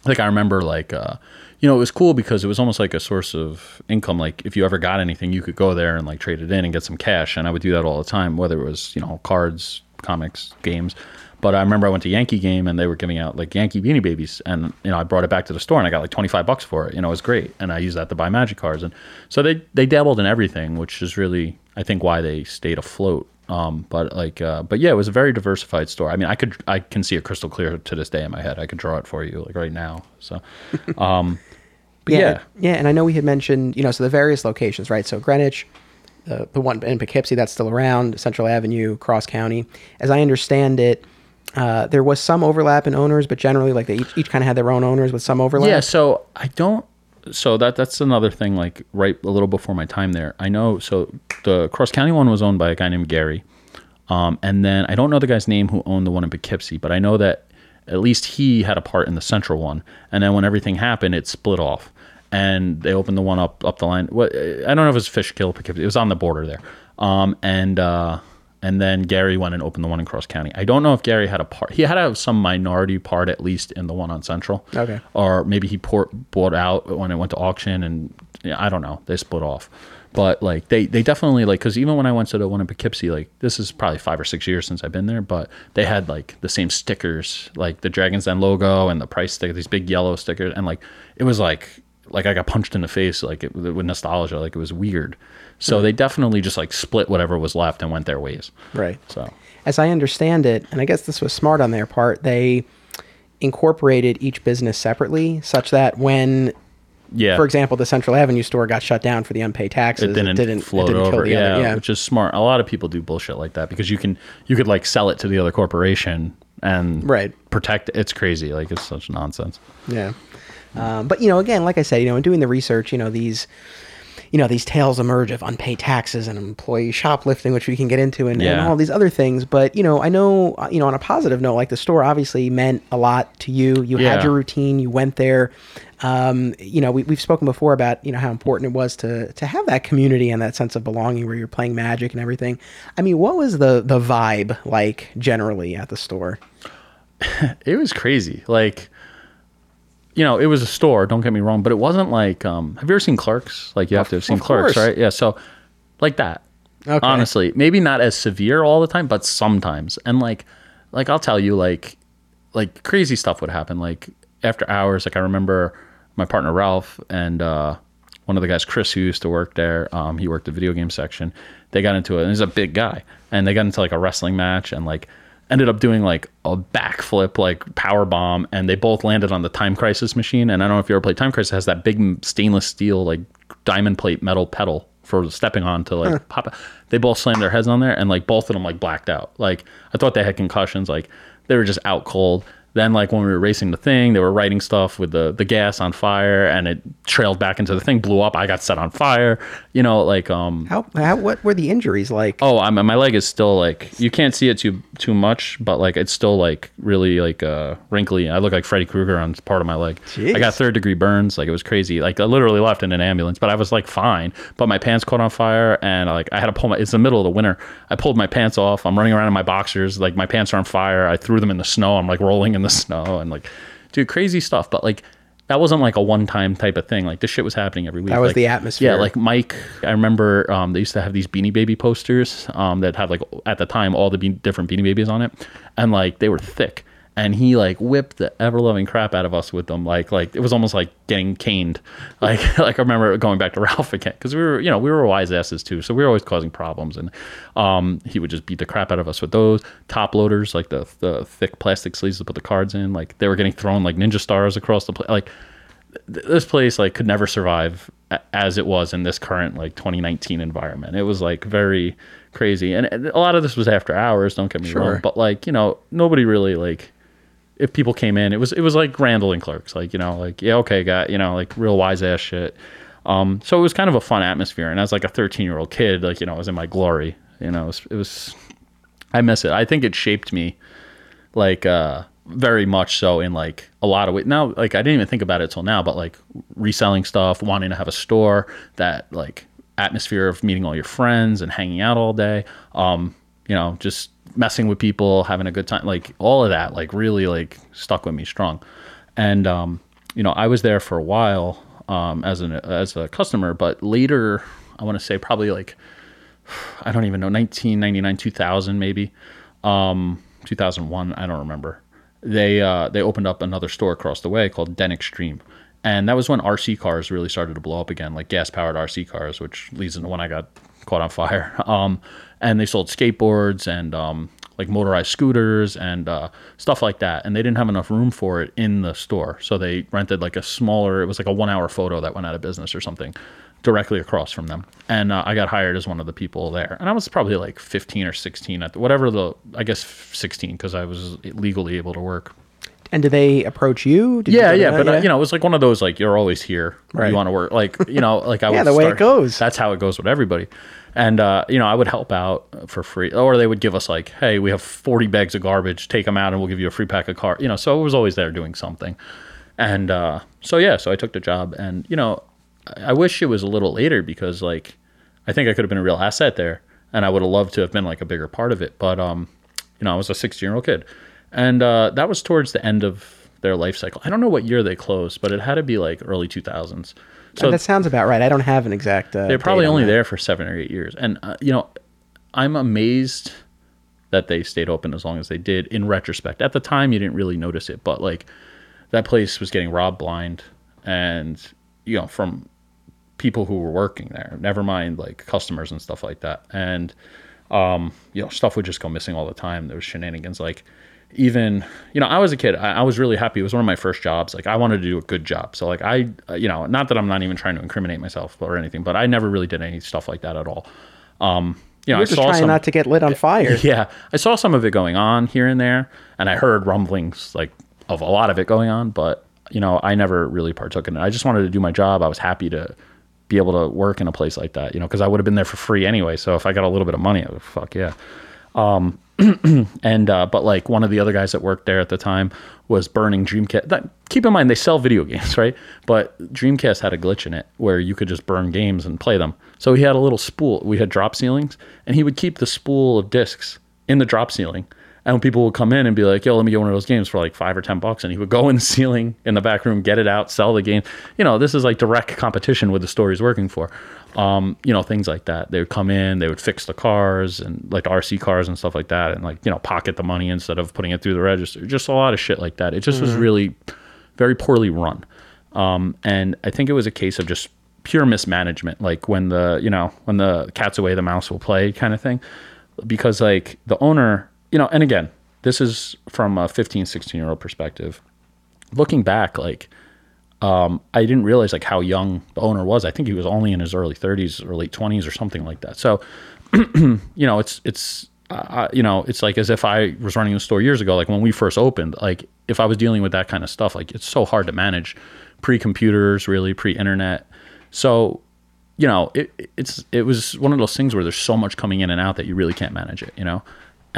like I remember like uh you know it was cool because it was almost like a source of income. Like if you ever got anything you could go there and like trade it in and get some cash and I would do that all the time whether it was you know cards comics games. But I remember I went to Yankee game and they were giving out like Yankee beanie babies and you know I brought it back to the store and I got like 25 bucks for it you know it was great and I used that to buy magic cards. And so they they dabbled in everything which is really I think why they stayed afloat um, but like, uh, but yeah, it was a very diversified store. I mean, I could, I can see it crystal clear to this day in my head. I could draw it for you like right now. So, *laughs* um, but yeah, yeah, yeah, and I know we had mentioned, you know, so the various locations, right? So Greenwich, the the one in Poughkeepsie that's still around, Central Avenue, Cross County. As I understand it, uh, there was some overlap in owners, but generally, like they each, each kind of had their own owners with some overlap. yeah. So I don't. So that that's another thing. Like right a little before my time there, I know. So the Cross County one was owned by a guy named Gary, um, and then I don't know the guy's name who owned the one in Poughkeepsie, but I know that at least he had a part in the central one. And then when everything happened, it split off, and they opened the one up up the line. What I don't know if it was Fishkill, Poughkeepsie. It was on the border there, um, and. Uh, and then Gary went and opened the one in Cross County. I don't know if Gary had a part. He had to have some minority part at least in the one on Central. Okay. Or maybe he port, bought out when it went to auction, and yeah, I don't know. They split off. But like they, they definitely like because even when I went to the one in Poughkeepsie, like this is probably five or six years since I've been there, but they had like the same stickers, like the Dragon's Den logo and the price sticker, these big yellow stickers, and like it was like like I got punched in the face, like it, with nostalgia, like it was weird. So they definitely just like split whatever was left and went their ways. right. So As I understand it, and I guess this was smart on their part, they incorporated each business separately, such that when, yeah, for example, the Central Avenue store got shut down for the unpaid taxes, it didn't, float it didn't over. kill the yeah, other. Yeah, which is smart. A lot of people do bullshit like that because you can you could like sell it to the other corporation and Right. protect. It's crazy. Like it's such nonsense. Yeah. Um, but you know, again, like I said, you know, in doing the research, you know, these, you know, these tales emerge of unpaid taxes and employee shoplifting, which we can get into, and, and all these other things. But you know, I know, uh, you know, on a positive note, like the store obviously meant a lot to you. You had your routine. You went there. Um, you know, we, we've spoken before about you know how important it was to to have that community and that sense of belonging where you're playing magic and everything. I mean, what was the the vibe like generally at the store? *laughs* It was crazy. Like, you know, it was a store. Don't get me wrong, but it wasn't like. Um, have you ever seen Clerks? Like, you have to have seen of Clerks, course. right? Yeah. So, like that. Okay. Honestly, maybe not as severe all the time, but sometimes. And like, like I'll tell you, like, like crazy stuff would happen. Like after hours, like I remember my partner Ralph and uh, one of the guys, Chris, who used to work there. Um, he worked the video game section. They got into it, and he's a big guy, and they got into like a wrestling match, and like ended up doing like a backflip, like power bomb, and they both landed on the Time Crisis machine. And I don't know if you ever played Time Crisis. It has that big stainless steel like diamond plate metal pedal for stepping on to like pop. They both slammed their heads on there, and like both of them like blacked out. Like I thought they had concussions. Like they were just out cold. Then like when we were racing the thing, they were writing stuff with the the gas on fire, and it trailed back into the thing, blew up. I got set on fire. You know, like um. How, how what were the injuries like? Oh, I'm, my leg is still like you can't see it too too much, but like it's still like really like uh wrinkly. I look like Freddy Krueger on part of my leg. Jeez. I got third degree burns. Like it was crazy. Like I literally left in an ambulance, but I was like fine. But my pants caught on fire, and like I had to pull my. It's the middle of the winter. I pulled my pants off. I'm running around in my boxers. Like my pants are on fire. I threw them in the snow. I'm like rolling in the snow and like, dude, crazy stuff. But like. That wasn't like a one-time type of thing. Like this shit was happening every week. That was Like, the atmosphere. Yeah, like Mike, I remember um, they used to have these Beanie Baby posters um, that had like at the time all the be- different Beanie Babies on it, and like they were thick. And he like whipped the ever loving crap out of us with them. Like like it was almost like getting caned. *laughs* Like like I remember going back to *laughs* Ralph again because we were you know we were wise asses too, so we were always causing problems. And um, he would just beat the crap out of us with those top loaders, like the the thick plastic sleeves to put the cards in. Like they were getting thrown like ninja stars across the place. Like th- this place like could never survive a- as it was in this current like 2019 environment. It was like very crazy, and a lot of this was after hours. Don't get me Sure. wrong, but like you know nobody really like if people came in, it was it was like Randal and Clerks, like you know like yeah okay got you know like real wise ass shit. Um, so it was kind of a fun atmosphere, and as like a 13 year old kid, like you know I was in my glory. You know it was, it was I miss it. I think it shaped me like uh very much so in like a lot of ways. Now, like I didn't even think about it till now, but like reselling stuff, wanting to have a store, that like atmosphere of meeting all your friends and hanging out all day. Um, you know, just messing with people, having a good time, like all of that, like really like stuck with me strong. And um, you know, I was there for a while um, as an as a customer, but later, I want to say probably like I don't even know, 1999, 2000 maybe, um, 2001, I don't remember. They uh, they opened up another store across the way called Den Extreme, and that was when RC cars really started to blow up again, like gas powered RC cars, which leads into when I got caught on fire. *laughs* Um, and they sold skateboards and um, like motorized scooters and uh, stuff like that. And they didn't have enough room for it in the store, so they rented like a smaller. It was like a one hour photo that went out of business or something directly across from them. And uh, I got hired as one of the people there. And I was probably like 15 or 16 at the, whatever the, I guess 16 because I was legally able to work. And do they approach you? Did you Yeah, go yeah, but uh, you know, it was like one of those like you're always here. Right. You want to work, like you know, like I *laughs* Yeah, the way it goes. That's how it goes with everybody, and uh, you know, I would help out for free, or they would give us like, hey, we have 40 bags of garbage, take them out, and we'll give you a free pack of car. You know, so I was always there doing something, and uh, so yeah, so I took the job, and you know, I I wish it was a little later because like I think I could have been a real asset there, and I would have loved to have been like a bigger part of it, but um, you know, I was a 16 year old kid, and uh, that was towards the end of their life cycle. I don't know what year they closed, but it had to be like early 2000s. So that sounds about right. I don't have an exact. Uh, they're probably on only that. there for seven or eight years, and uh, you know, I'm amazed that they stayed open as long as they did. In retrospect, at the time you didn't really notice it, but like that place was getting robbed blind, and you know from people who were working there. Never mind like customers and stuff like that, and um, you know, stuff would just go missing all the time. There was shenanigans like even you know i was a kid I, I was really happy. It was one of my first jobs. Like i wanted to do a good job. So like i uh, you know not that i'm not even trying to incriminate myself or anything but i never really did any stuff like that at all. Um you know You're i just trying some not to get lit on *laughs* fire. yeah i saw some of it going on here and there and i heard rumblings like of a lot of it going on but you know i never really partook in it. I just wanted to do my job. I was happy to be able to work in a place like that you know because i would have been there for free anyway. So if i got a little bit of money i would fuck yeah *clears throat* and uh, but like one of the other guys that worked there at the time was burning Dreamcast. That, keep in mind they sell video games, *laughs* right? But Dreamcast had a glitch in it where you could just burn games and play them. So he had a little spool. We had drop ceilings, and he would keep the spool of discs in the drop ceiling. And when people would come in and be like, "Yo, let me get one of those games for like five or ten bucks," and he would go *laughs* in the ceiling in the back room, get it out, sell the game. You know, this is like direct competition with the store he's working for. Um, you know, things like that. They would come in, they would fix the cars and like RC cars and stuff like that, and like you know, pocket the money instead of putting it through the register. Just a lot of shit like that. It just was really very poorly run. Um, and I think it was a case of just pure mismanagement, like when the you know when the cat's away, the mouse will play kind of thing. Because like the owner, you know, and again, this is from a 15, 16 year old perspective. Looking back, like um, I didn't realize like how young the owner was. I think he was only in his early 30s or late 20s or something like that. So, *clears throat* you know, it's it's uh, you know, it's like as if I was running the store years ago, like when we first opened. Like if I was dealing with that kind of stuff, like it's so hard to manage pre-computers, really pre-internet. So, you know, it it's it was one of those things where there's so much coming in and out that you really can't manage it, you know.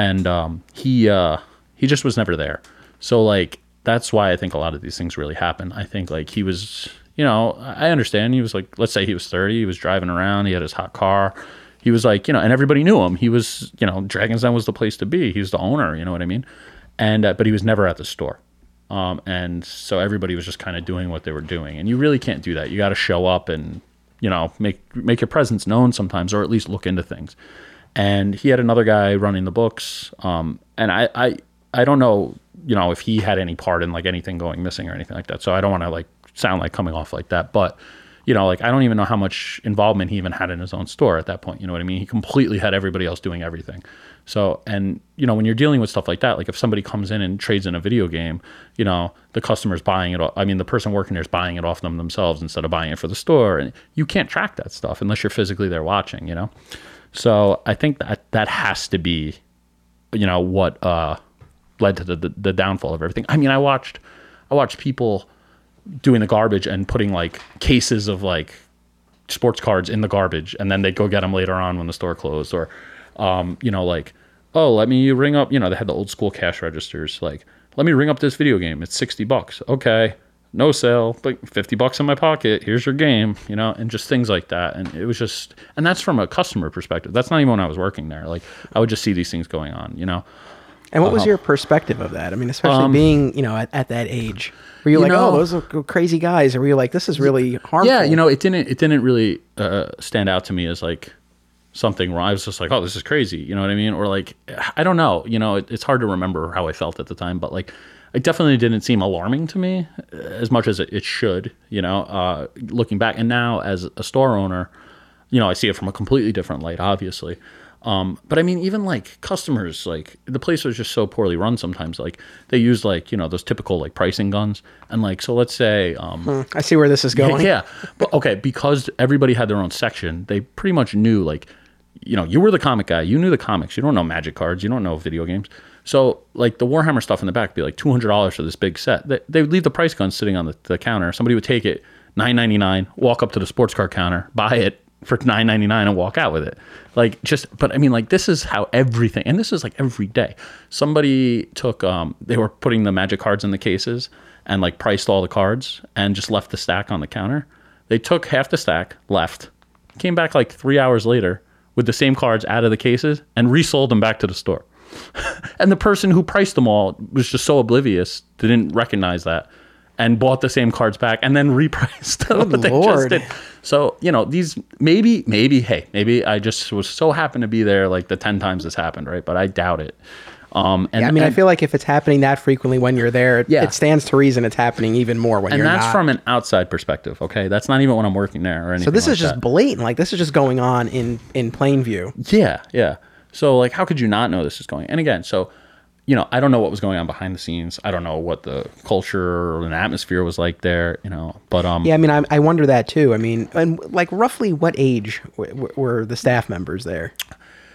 And um, he uh, he just was never there. So like that's why I think a lot of these things really happen. I think like he was, you know, I understand he was like, let's say he was 30, he was driving around, he had his hot car. He was like, you know, and everybody knew him. He was, you know, Dragon's Den was the place to be. He was the owner, you know what I mean? And, uh, but he was never at the store. Um, and so everybody was just kind of doing what they were doing. And you really can't do that. You got to show up and, you know, make, make your presence known sometimes, or at least look into things. And he had another guy running the books. Um, and I, I, I don't know, you know, if he had any part in like anything going missing or anything like that. So I don't want to like sound like coming off like that, but you know, like I don't even know how much involvement he even had in his own store at that point. You know what I mean? He completely had everybody else doing everything. So, and you know, when you're dealing with stuff like that, like if somebody comes in and trades in a video game, you know, the customer's buying it. I mean, the person working there is buying it off them themselves instead of buying it for the store, and you can't track that stuff unless you're physically there watching. You know, so I think that that has to be, you know, what uh, led to the, the the downfall of everything. I mean, I watched, I watched people doing the garbage and putting like cases of like sports cards in the garbage and then they'd go get them later on when the store closed or um, you know like oh let me you ring up you know they had the old school cash registers like let me ring up this video game. It's 60 bucks. Okay. No sale, but 50 bucks in my pocket. Here's your game, you know, and just things like that. And it was just, and that's from a customer perspective. That's not even when I was working there. Like, I would just see these things going on, you know. And what was Uh-huh. your perspective of that? I mean, especially being, you know, at, at that age. Were you, Um, You like, know- oh, those are crazy guys? Or were you like, this is really harmful? Yeah, you know, it didn't it didn't really uh, stand out to me as like something where I was just like, oh, this is crazy. You know what I mean? Or like, I don't know. You know, it, it's hard to remember how I felt at the time, but like, it definitely didn't seem alarming to me uh, as much as it, it should. You know, uh, looking back, and now as a store owner, you know, I see it from a completely different light, obviously. Um, but I mean, even like customers, like the place was just so poorly run sometimes. Like they used like you know those typical like pricing guns, and like so let's say um, I see where this is going. *laughs* yeah. But okay, because everybody had their own section, they pretty much knew like, you know, you were the comic guy, you knew the comics. You don't know magic cards, you don't know video games. So like the Warhammer stuff in the back would be like two hundred dollars for this big set. They, they would leave the price gun sitting on the, the counter. Somebody would take it nine ninety nine, walk up to the sports car counter, buy it for nine ninety nine, and walk out with it. Like just, but I mean, like this is how everything, and this is like every day. Somebody took, um, they were putting the magic cards in the cases and like priced all the cards and just left the stack on the counter. They took half the stack, left, came back like three hours later with the same cards out of the cases and resold them back to the store. *laughs* and the person who priced them all was just so oblivious, they didn't recognize that and bought the same cards back and then *laughs* repriced what *laughs* they just did. So, you know, these maybe, maybe, hey, maybe I just was so happened to be there like the 10 times this happened, right? But I doubt it. Um, and Yeah, I mean, I feel like if it's happening that frequently when you're there, it, Yeah. it stands to reason it's happening even more when and you're not. And that's from an outside perspective, okay? That's not even when I'm working there or anything. so this like is just that. blatant. Like this is just going on in in plain view. Yeah, yeah. So like how could you not know this is going? And again, so you know, I don't know what was going on behind the scenes. I don't know what the culture or an atmosphere was like there, you know. But um Yeah, I mean, I, I wonder that too. I mean, and like roughly what age w- w- were the staff members there?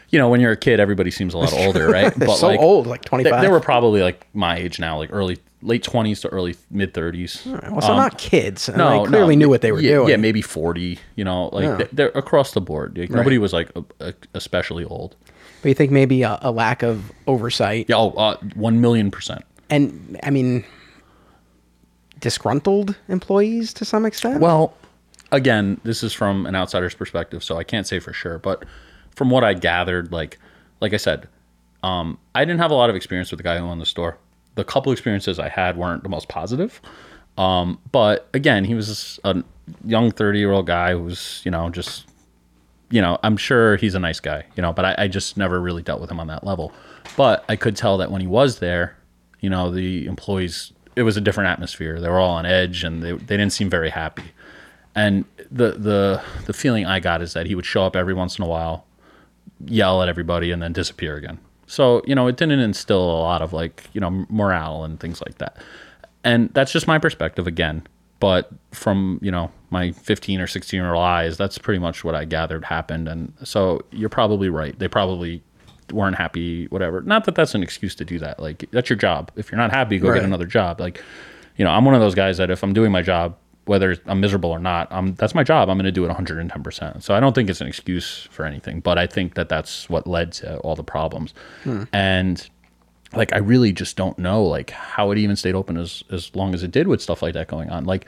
you know, when you're a kid, everybody seems a lot *laughs* older, right? They're so old, like they, 25. they were probably like my age now, like early late 20s to early mid 30s. Well, so Um, not kids. and no, they clearly no. knew what they were yeah, doing. Yeah, maybe 40, you know, like Yeah. they- they're across the board. Like, Nobody was like a, a, especially old. But you think maybe a, a lack of oversight, Yeah, oh, uh, 1 million percent. and I mean, disgruntled employees to some extent. Well, again, this is from an outsider's perspective, so I can't say for sure. But from what I gathered, like like I said, um, I didn't have a lot of experience with the guy who owned the store. The couple experiences I had weren't the most positive. Um, but again, he was a young thirty year old guy who was, you know, just you know, I'm sure he's a nice guy, you know, but I, I just never really dealt with him on that level. But I could tell that when he was there, you know, the employees, it was a different atmosphere. They were all on edge and they, they didn't seem very happy. And the, the, the feeling I got is that he would show up every once in a while, yell at everybody, and then disappear again. So, you know, it didn't instill a lot of like, you know, morale and things like that. And that's just my perspective again. But from, you know, my 15 or 16 year old eyes, that's pretty much what I gathered happened. And so you're probably right. They probably weren't happy, whatever. Not that that's an excuse to do that. Like, that's your job. If you're not happy, go Right. get another job. Like, you know, I'm one of those guys that if I'm doing my job, whether I'm miserable or not, I'm, that's my job. I'm going to do it 110%. So I don't think it's an excuse for anything, but I think that that's what led to all the problems. Hmm. And like I really just don't know like how it even stayed open as as long as it did with stuff like that going on. Like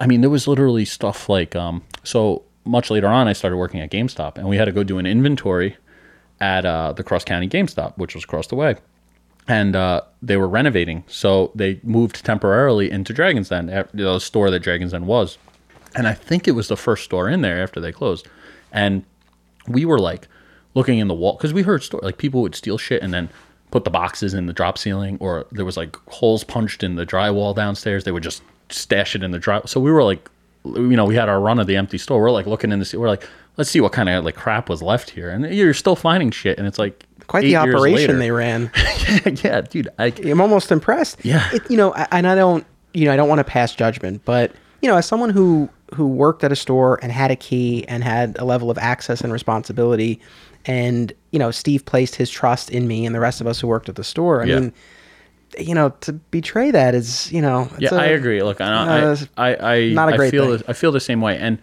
I mean there was literally stuff like um so much later on I started working at GameStop and we had to go do an inventory at uh, the Cross County GameStop, which was across the way. And uh, they were renovating, so they moved temporarily into Dragon's Den, the store that Dragon's Den was. And I think it was the first store in there after they closed. And we were like looking in the wall because we heard story like people would steal shit and then put the boxes in the drop ceiling, or there was like holes punched in the drywall downstairs. They would just stash it in the dry. So we were like, you know, we had our run of the empty store. We're like looking in the, we're like, let's see what kind of like crap was left here, and you're still finding shit, and it's like Quite the operation they ran. *laughs* yeah, dude. I, *laughs* I'm almost impressed. Yeah. It, you know, I- and I don't, you know, I don't want to pass judgment, but you know, as someone who who worked at a store and had a key and had a level of access and responsibility, and you know, Steve placed his trust in me and the rest of us who worked at the store. I Yeah. mean, you know, to betray that is, you know, it's yeah, a- I agree. Look, I, uh, I, I, I, not a I great feel thing. the, I feel the same way, and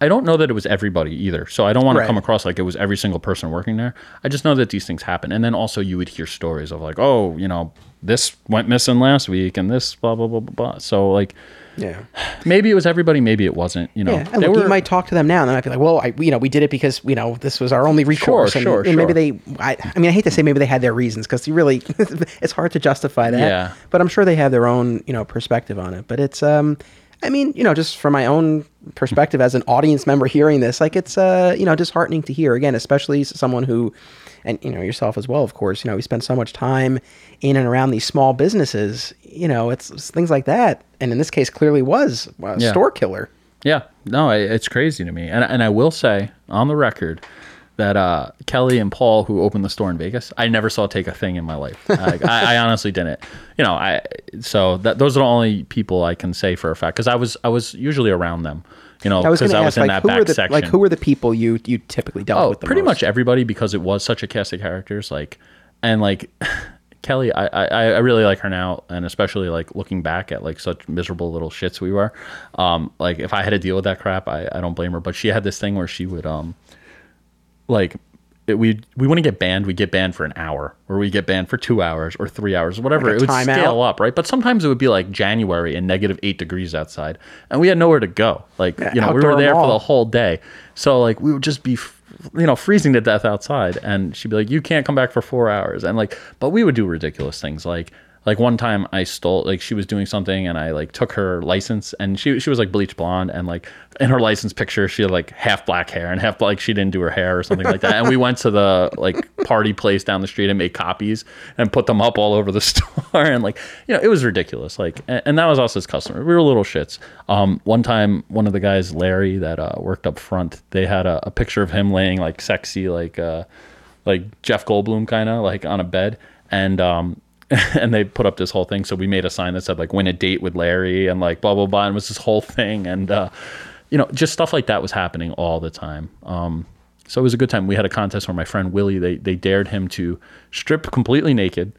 I don't know that it was everybody either. So I don't want Right. to come across like it was every single person working there. I just know that these things happen. And then also you would hear stories of like, oh, you know, this went missing last week and this blah blah blah blah blah. So like Yeah. maybe it was everybody, maybe it wasn't. You know, Yeah, and look, were- you might talk to them now, and they might be like, "Well, I, you know, we did it because you know this was our only recourse." Sure, and, sure, and maybe they, I, I mean, I hate to say maybe they had their reasons because you really, *laughs* it's hard to justify that. Yeah. But I'm sure they have their own, you know, perspective on it. But it's, um, I mean, you know, just from my own perspective as an audience member hearing this, like it's, uh, you know, disheartening to hear again, especially someone who, and you know yourself as well, of course. You know, we spend so much time in and around these small businesses. You know, it's, it's things like that, and in this case, clearly was a Yeah. store killer. Yeah, no, it- it's crazy to me, and and I will say on the record that uh, Kelly and Paul, who opened the store in Vegas, I never saw take a thing in my life. *laughs* I, I, I honestly didn't. You know, I so that those are the only people I can say for a fact because I was I was usually around them. You know, I was because going to I ask, was in like, that who were back the section. like who were the people you you typically dealt Oh, with? Pretty most? much everybody because it was such a cast of characters. Like, and like *laughs* Kelly, I, I I really like her now, and especially like looking back at like such miserable little shits we were. Um, like if I had to deal with that crap, I I don't blame her. But she had this thing where she would um, like. It, we we wouldn't get banned. We get banned for an hour, or we get banned for two hours, or three hours, whatever. Like it would scale up, right? But sometimes it would be like January and negative eight degrees outside, and we had nowhere to go. Like you know, we were there for the whole day. So like we would just be, you know, freezing to death outside, and she'd be like, "You can't come back for four hours," and like, but we would do ridiculous things like. Like one time I stole like she was doing something and I like took her license and she she was like bleach blonde and like in her license picture she had like half black hair and half like she didn't do her hair or something like that. And we went to the like party place down the street and made copies and put them up all over the *laughs* store and like you know it was ridiculous. Like and, and that was us as customers. We were little shits. Um one time one of the guys Larry that uh, worked up front they had a, a picture of him laying like sexy like uh like Jeff Goldblum kind of like on a bed. And um *laughs* and they put up this whole thing so we made a sign that said like win a date with Larry and like blah blah blah and it was this whole thing and uh you know just stuff like that was happening all the time um so it was a good time we had a contest where my friend Willie they they dared him to strip completely naked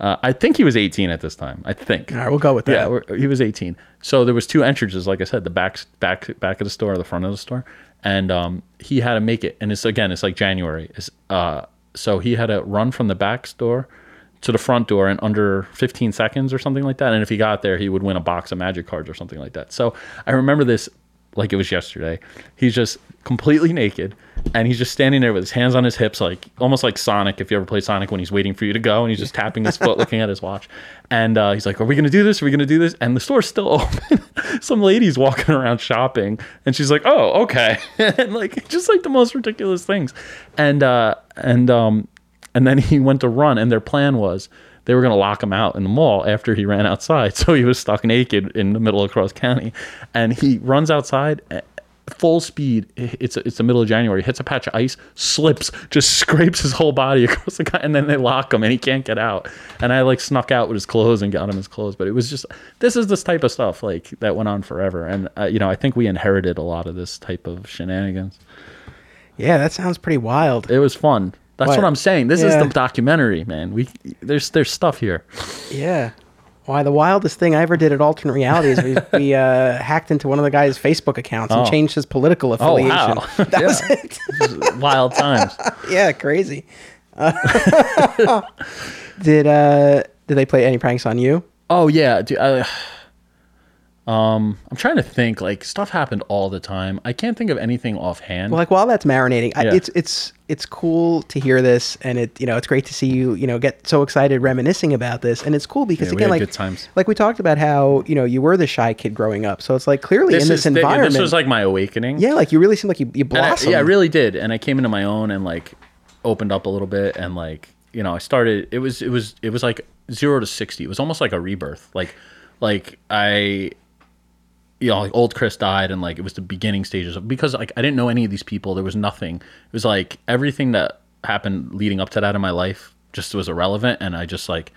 uh, I think he was 18 at this time. I think. All right, we'll go with that. Yeah, he was 18. So there was two entrances, like I said, the back back back of the store, the front of the store, and um, he had to make it. And it's again, it's like January. It's, uh, so he had to run from the back door to the front door in under 15 seconds or something like that. And if he got there, he would win a box of magic cards or something like that. So I remember this like it was yesterday. He's just completely naked and he's just standing there with his hands on his hips, like almost like Sonic. If you ever play Sonic, when he's waiting for you to go and he's just tapping his foot, looking at his watch, and uh, he's like, "Are we gonna do this? Are we gonna do this?" And the store's still *laughs* open. Some lady's walking around shopping, and she's like, "Oh, okay," *laughs* and like just like the most ridiculous things, and uh, and um, and then he went to run, and their plan was they were going to lock him out in the mall after he ran outside. *laughs* So he was stuck naked in the middle of Cross County, and he runs outside. eh, Full speed. It's it's the middle of January. Hits a patch of ice, slips, just *laughs* scrapes his whole body *laughs* across the guy, and then they lock him, and he can't get out. And I like snuck out with his clothes and got him his clothes. But it was just this is this type of stuff like that went on forever. And uh, you know, I think we inherited a lot of this type of shenanigans. Yeah, that sounds pretty wild. It was fun. That's What? what, I'm saying. This Yeah. is the documentary, man. We there's there's stuff here. Yeah. Why the wildest thing I ever did at Alternate Reality is we, *laughs* we uh, hacked into one of the guy's Facebook accounts and Oh. changed his political affiliation. Oh wow, *laughs* That was it. Wild times. *laughs* yeah, crazy. Uh, did uh did they play any pranks on you? Oh yeah, dude, I, um, I'm trying to think. Like stuff happened all the time. I can't think of anything offhand. Well, like while that's marinating, I, Yeah. it's it's it's cool to hear this, and it you know it's great to see you you know get so excited reminiscing about this, and it's cool because Yeah, we again had like good times. like we talked about how you know you were the shy kid growing up, so it's like clearly in this is the- environment, this was like my awakening. yeah, like you really seem like you, you And I- blossomed. yeah, I really did. And I came into my own and like opened up a little bit and like you know I started. It was it was it was like zero to sixty. It was almost like a rebirth. Like like I. You know, like old Chris died, and like it was the beginning stages of because like I didn't know any of these people. There was nothing. It was like everything that happened leading up to that in my life just was irrelevant, and I just like,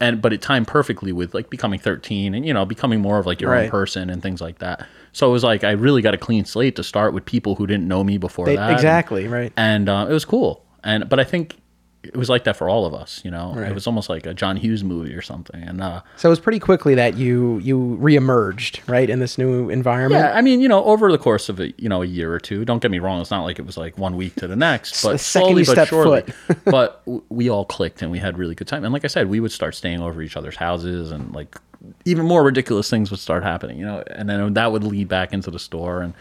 and but it timed perfectly with like becoming thirteen and you know becoming more of like your Right. own person and things like that. So it was like I really got a clean slate to start with people who didn't know me before They- that. exactly right. And uh, it was cool. And but I think it was like that for all of us. You know, Right. it was almost like a John Hughes movie or something. And uh, So it was pretty quickly that you you reemerged, right, in this new environment. yeah, I mean, you know, over the course of a you know a year or two. Don't get me wrong; it's not like it was like one week to the next, but slowly but surely. *laughs* but *laughs* we all clicked and we had really good time. And like I said, we would start staying over each other's houses, and like even more ridiculous things would start happening. You know, and then that would lead back into the store, and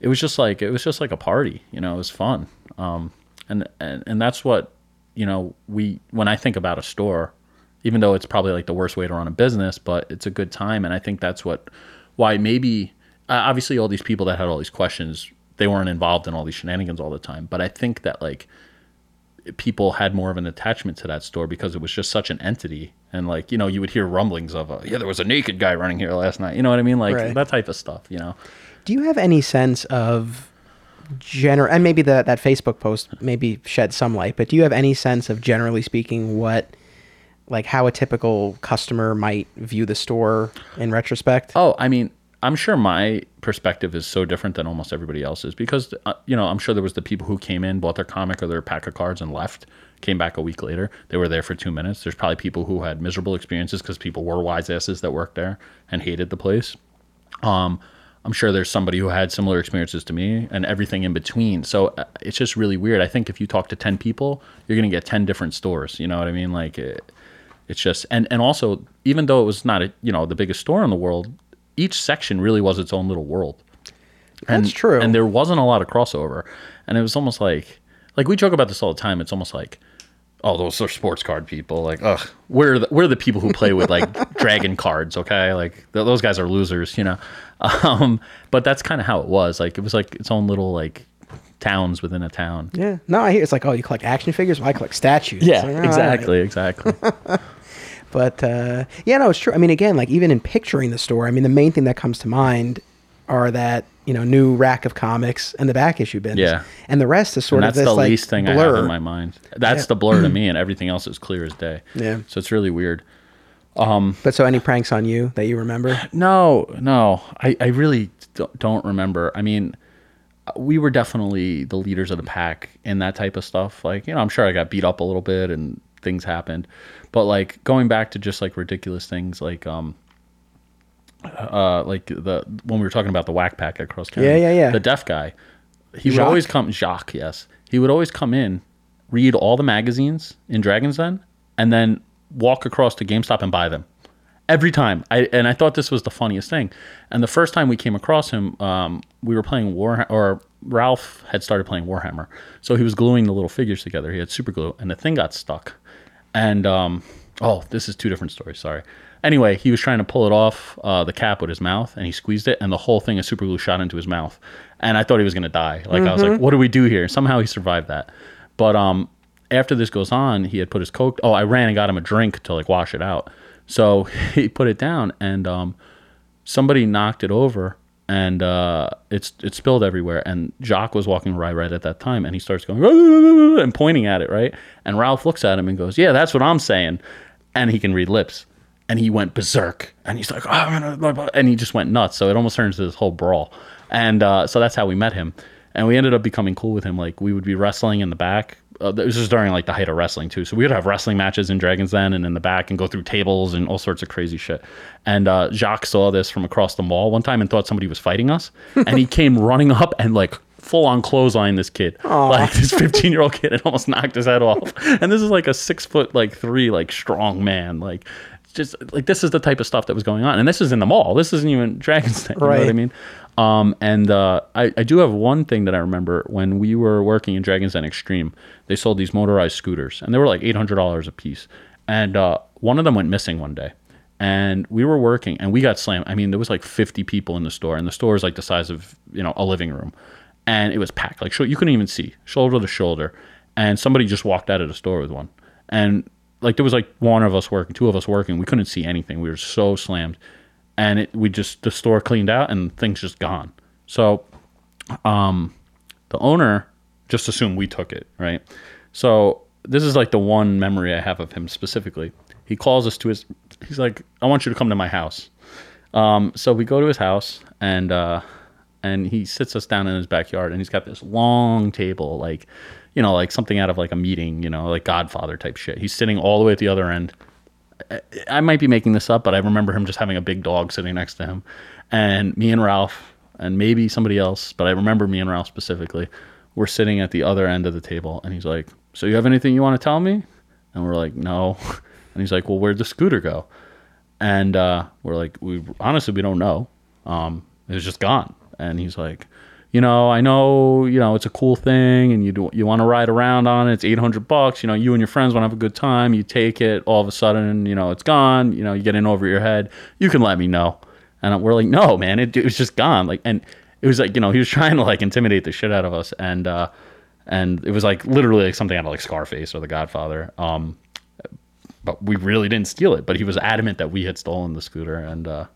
it was just like it was just like a party. You know, it was fun. Um, and and and that's what you know we when I think about a store, even though it's probably like the worst way to run a business, but it's a good time, and I think that's what why maybe uh, obviously all these people that had all these questions they weren't involved in all these shenanigans all the time, but I think that like people had more of an attachment to that store because it was just such an entity and like you know you would hear rumblings of a, yeah there was a naked guy running here last night you know what i mean like Right. that type of stuff you know Do you have any sense of general and maybe that that Facebook post maybe shed some light, but do you have any sense of generally speaking what like how a typical customer might view the store in retrospect? Oh, I mean, I'm sure my perspective is so different than almost everybody else's because, uh, you know, I'm sure there was the people who came in, bought their comic or their pack of cards and left, came back a week later. They were there for two minutes. There's probably people who had miserable experiences because people were wise asses that worked there and hated the place. Um, I'm sure there's somebody who had similar experiences to me and everything in between. So uh, it's just really weird. I think if you talk to 10 people, you're going to get 10 different stores. You know what I mean? Like, it, it's just, and, and also, even though it was not, a, you know, the biggest store in the world, each section really was its own little world. And, That's true. And there wasn't a lot of crossover. And it was almost like, like we joke about this all the time. It's almost like, oh, those are sports card people. Like, ugh, we're the, we're the people who play with like *laughs* dragon cards. Okay, like th- those guys are losers, you know. *laughs* Um, but that's kind of how it was. Like, it was like its own little like towns within a town. yeah. No, I hear it's like, oh, you collect action figures? Well, I collect statues. Yeah, like, oh, all right. exactly, exactly. *laughs* But uh, yeah, no, it's true. I mean, again, like even in picturing the store, I mean, the main thing that comes to mind are that you know new rack of comics and the back issue bins. Yeah. and the rest is sort and of that's this the like least thing I blur. have in my mind. That's the blur to *clears throat* me, and everything else is clear as day. Yeah. So it's really weird. But so, any pranks on you that you remember? *sighs* No, no, I, I really don't, don't remember. I mean, we were definitely the leaders of the pack in that type of stuff. Like, you know, I'm sure I got beat up a little bit and things happened, but like going back to just like ridiculous things, like um, uh, like the when we were talking about the whack pack at Cross County, Yeah, yeah, yeah. the deaf guy, he would always come. Jacques, yes, he would always come in, read all the magazines in Dragon's Den, and then walk across to GameStop and buy them every time. I and I thought this was the funniest thing. And the first time we came across him, um, we were playing War or Ralph had started playing Warhammer, so he was gluing the little figures together. He had super glue, and the thing got stuck. And um, oh, this is two different stories. Sorry. Anyway, he was trying to pull it off uh, the cap with his mouth, and he squeezed it, and the whole thing of super glue shot into his mouth. And I thought he was gonna die. Like I was like, what do we do here? Somehow he survived that. But um, after this goes on, he had put his coke. Oh, I ran and got him a drink to like wash it out. So *laughs* he put it down, and um, somebody knocked it over, and uh, it's it spilled everywhere. And Jacques was walking right right at that time, and he starts going *laughs* and pointing at it, right. And Ralph looks at him and goes, "Yeah, that's what I'm saying," and he can read lips. And he went berserk, and he's like, oh, I'm gonna blah, blah," and he just went nuts. So it almost turns into this whole brawl, and uh, so that's how we met him. And we ended up becoming cool with him. Like we would be wrestling in the back. Uh, this was during like the height of wrestling too. So we would have wrestling matches in Dragon's Den and in the back, and go through tables and all sorts of crazy shit. And uh, Jacques saw this from across the mall one time and thought somebody was fighting us, *laughs* and he came running up and like full on clothesline this kid, like this 15 year old kid, and almost knocked his head off. And this is like a six foot like three like strong man, like just like this is the type of stuff that was going on, and this is in the mall. This isn't even Dragon's Den. You know what I mean? Um, and uh, I, I do have one thing that I remember when we were working in Dragon's Den Extreme. They sold these motorized scooters, and they were like eight hundred dollars a piece. And uh, one of them went missing one day, and we were working, and we got slammed. I mean, there was like fifty people in the store, and the store is like the size of you know a living room, and it was packed. Like you couldn't even see shoulder to shoulder, and somebody just walked out of the store with one, and like there was like one of us working, two of us working. We couldn't see anything. We were so slammed, and it, we just the store cleaned out and things just gone. So, um, the owner just assumed we took it, right? So this is like the one memory I have of him specifically. He calls us to his. He's like, "I want you to come to my house." Um, so we go to his house, and uh, and he sits us down in his backyard, and he's got this long table, like, you know, like something out of like a meeting, you know, like Godfather type shit. He's sitting all the way at the other end. I- might be making this up, but I remember him just having a big dog sitting next to him, and me and Ralph, and maybe somebody else, but I remember me and Ralph specifically, were sitting at the other end of the table, and he's like, "So you have anything you want to tell me?" And we're like, "No," *laughs* and he's like, "Well, where'd the scooter go?" and uh, we're like, we honestly we don't know. Um, it was just gone, and he's like, you know, I know, you know, it's a cool thing, and you do, you want to ride around on it. It's eight hundred bucks. You know, you and your friends want to have a good time. You take it. All of a sudden, you know, it's gone. You know, you get in over your head. You can let me know. And we're like, no, man, it, it was just gone. Like, and it was like, you know, he was *laughs* trying to like intimidate the shit out of us, and uh, and it was like literally like something out of like Scarface or The Godfather. Um, but we really didn't steal it. But he was adamant that we had stolen the scooter, and uh,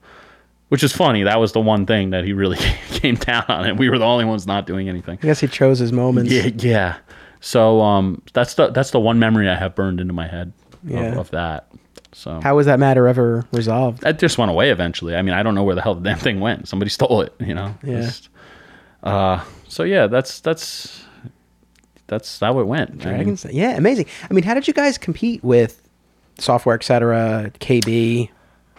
which is funny. That was the one thing that he really *laughs* came down on, and we were the only ones not doing anything. I guess he chose his moments. Yeah, yeah. So um, that's the that's the one memory I have burned into my head Yeah. of, of that. So How was that matter ever resolved? that just went away eventually. I mean, I don't know where the hell the damn thing went. Somebody stole it, you know. Yeah. Just- uh, so yeah, that's that's that's how it went. I mean, Dragons. Yeah, amazing. I mean, how did you guys compete with Software Etc., KB?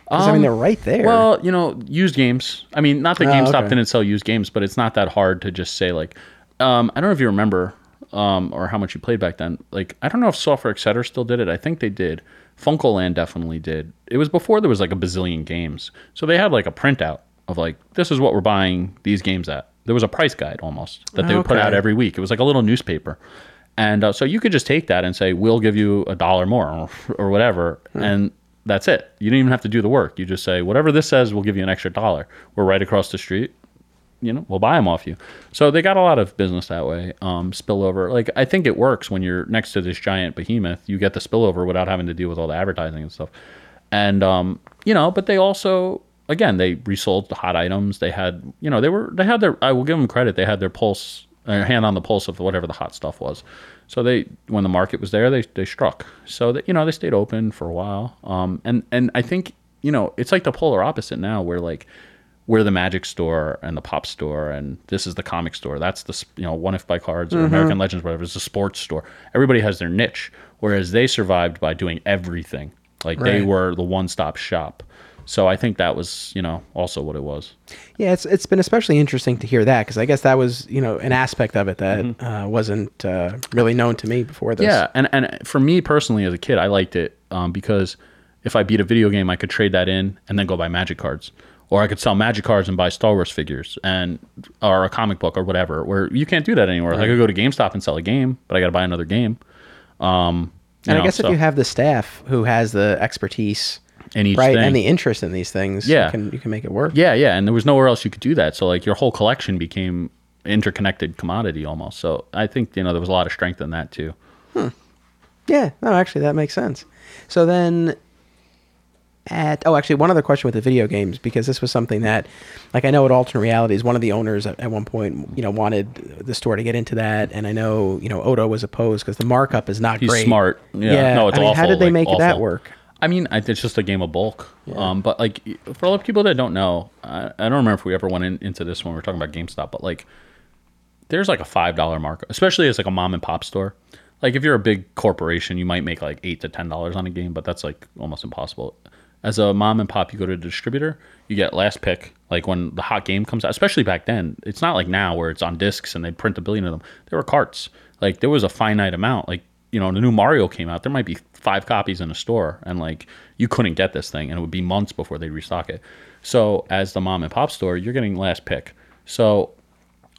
'Cause, I mean, Um, they're right there. Well, you know, used games. I mean, not that Oh, GameStop okay. didn't sell used games, but it's not that hard to just say like, um, I don't know if you remember, um, or how much you played back then. Like, I don't know if Software Etc. still did it. I think they did. FuncoLand definitely did. It was before there was like a bazillion games, so they had like a printout of like, this is what we're buying these games at. There was a price guide almost that they would put out every week. It was like a little newspaper. And uh, so you could just take that and say, we'll give you a dollar more or, or whatever. And that's it. You don't even have to do the work. You just say, whatever this says, we'll give you an extra dollar. We're right across the street. You know, we'll buy them off you. So they got a lot of business that way. Um, spillover. Like, I think it works when you're next to this giant behemoth. You get the spillover without having to deal with all the advertising and stuff. And, um, you know, but they also, again, they resold the hot items. They had, you know, they were, they had their, I will give them credit. They had their pulse, their hand on the pulse of whatever the hot stuff was. So they, when the market was there, they, they struck. So that, you know, they stayed open for a while. Um, and, and I think, you know, it's like the polar opposite now where like, we're the magic store and the pop store and this is the comic store. That's the you know One If by Cards or american legends whatever. It's a sports store. Everybody has their niche whereas they survived by doing everything. Like they were the one-stop shop so i think that was you know also what it was yeah, it's it's been especially interesting to hear that because I guess that was you know an aspect of it that uh, wasn't uh, really known to me before this. Mm-hmm. Yeah, and and for me personally, as a kid, I liked it um, because if I beat a video game, I could trade that in and then go buy Magic cards, or I could sell Magic cards and buy Star Wars figures and or a comic book or whatever. Where you can't do that anymore. I could go to GameStop and sell a game, but I got to buy another game. Um, and know, I guess so- if you have the staff who has the expertise, in each right, thing. and the interest in these things, Yeah. you can you can make it work. Yeah, yeah, and there was nowhere else you could do that. So like your whole collection became interconnected commodity almost. So I think you know there was a lot of strength in that too. Hmm. Yeah, no, actually, that makes sense. So then, at oh, actually, one other question with the video games because this was something that, like, I know at Alternate Realities, one of the owners at, at one point, you know, wanted the store to get into that, and I know, you know, Odo was opposed because the markup is not He's great. smart. Yeah. No, it's I mean, How did they like, make that work? I mean, it's just a game of bulk. Um, but like for all the people that don't know, I, I don't remember if we ever went in, into this when we were talking about GameStop, but like there's like a five dollar markup, especially as like a mom and pop store. Like if you're a big corporation, you might make like eight to ten dollars on a game, but that's like almost impossible. As a mom and pop, you go to a distributor, you get last pick. Like when the hot game comes out, especially back then, it's not like now where it's on discs and they print a billion of them. There were carts. Like there was a finite amount. Like you know, the new Mario came out, there might be five copies in a store, and like you couldn't get this thing, and it would be months before they'd restock it. So as the mom and pop store, you're getting last pick. So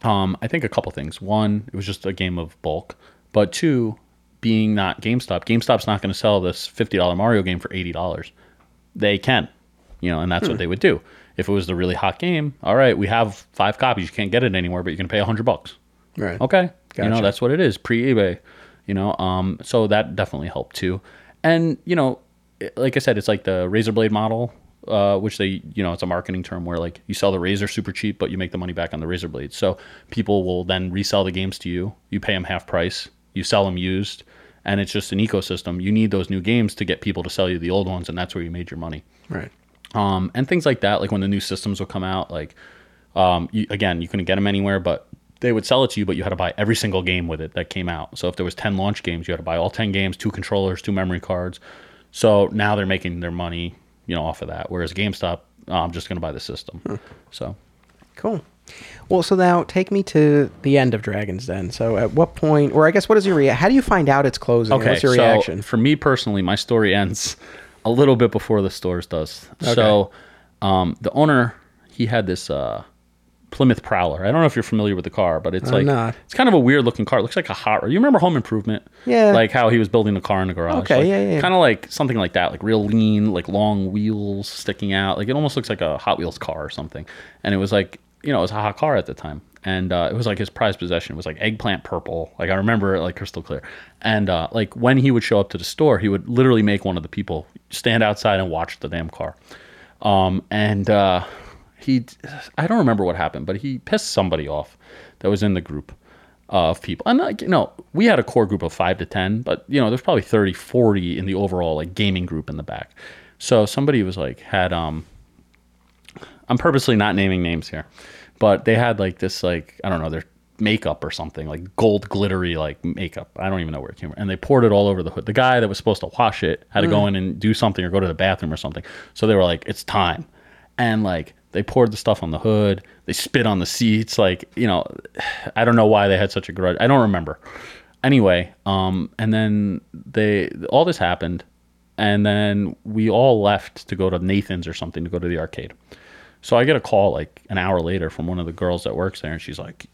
um, I think a couple things. One, it was just a game of bulk, but two, being not GameStop, GameStop's not going to sell this fifty dollar Mario game for eighty dollars. They can, you know, and that's what they would do. If it was the really hot game, all right, we have five copies. You can't get it anymore, but you can pay a hundred bucks. Right. Okay. You know, that's what it is pre eBay, you know, um, so that definitely helped too. And, you know, like I said, it's like the razor blade model, uh, which they, you know, it's a marketing term where like you sell the razor super cheap, but you make the money back on the razor blade. So people will then resell the games to you. You pay them half price, you sell them used, and it's just an ecosystem. You need those new games to get people to sell you the old ones, and that's where you made your money Right. um, and things like that. Like when the new systems will come out, like Um, you, again, you couldn't get them anywhere, but they would sell it to you, but you had to buy every single game with it that came out. So if there was 10 launch games, you had to buy all 10 games, two controllers, two memory cards. So now they're making their money, you know, off of that. Whereas GameStop, oh, I'm just going to buy the system. So Cool. Well, so now take me to the end of Dragons Den. So at what point, or I guess what is your rea- How do you find out it's closing? Okay, What's your so reaction? for me personally, my story ends a little bit before the stores does. So, um, the owner he had this uh, Plymouth Prowler. I don't know if you're familiar with the car, but it's I'm like not. it's kind of a weird looking car. It looks like a hot. rod. You remember Home Improvement? Yeah. Like how he was building the car in the garage. Okay, Like, yeah, yeah. Kind of like something like that, like real lean, like long wheels sticking out. Like it almost looks like a Hot Wheels car or something. And it was like you know it was a hot car at the time. And uh, it was like his prized possession. It was like eggplant purple. Like I remember it like crystal clear. And uh, like when he would show up to the store, he would literally make one of the people stand outside and watch the damn car. Um, and uh, he, I don't remember what happened, but he pissed somebody off that was in the group of people. And like, you know, we had a core group of five to 10, but you know, there's probably 30, 40 in the overall like gaming group in the back. So somebody was like, had, um, I'm purposely not naming names here, but they had like this, like, I don't know, their makeup or something, like gold glittery, like makeup. I don't even know where it came from. And they poured it all over the hood. The guy that was supposed to wash it had to go in and do something or go to the bathroom or something. So they were like, it's time. And like, they poured the stuff on the hood. They spit on the seats. Like, you know, *sighs* I don't know why they had such a grudge. I don't remember. Anyway, um, and then they, all this happened. And then we all left to go to Nathan's or something to go to the arcade. So I get a call like an hour later from one of the girls that works there, and she's like,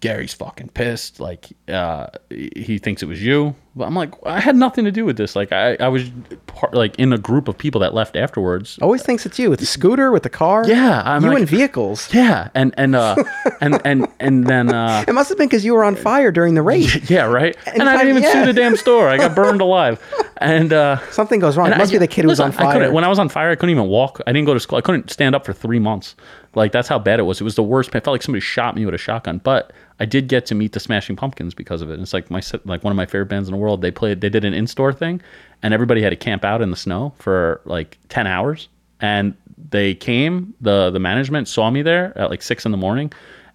Gary's fucking pissed. Like, uh, he thinks it was you. But I'm like, I had nothing to do with this. Like, I, I was part, like in a group of people that left afterwards. Always thinks it's you with the scooter, with the car. Yeah, I'm you like- in vehicles. *laughs* Yeah, and and uh, and and and then uh, *laughs* It must have been because you were on fire during the race. *laughs* yeah, right. And, And I didn't even yeah. sue the damn store. I got burned alive. And uh, Something goes wrong. It must I- be the kid who was on listen, I fire. When I was on fire, I couldn't even walk. I didn't go to school. I couldn't stand up for three months. Like that's how bad it was. It was the worst. I felt like somebody shot me with a shotgun. But I did get to meet the Smashing Pumpkins because of it. And it's like my like one of my favorite bands in the world. They played. They did an in-store thing, and everybody had to camp out in the snow for like ten hours. And they came. the The management saw me there at like six in the morning,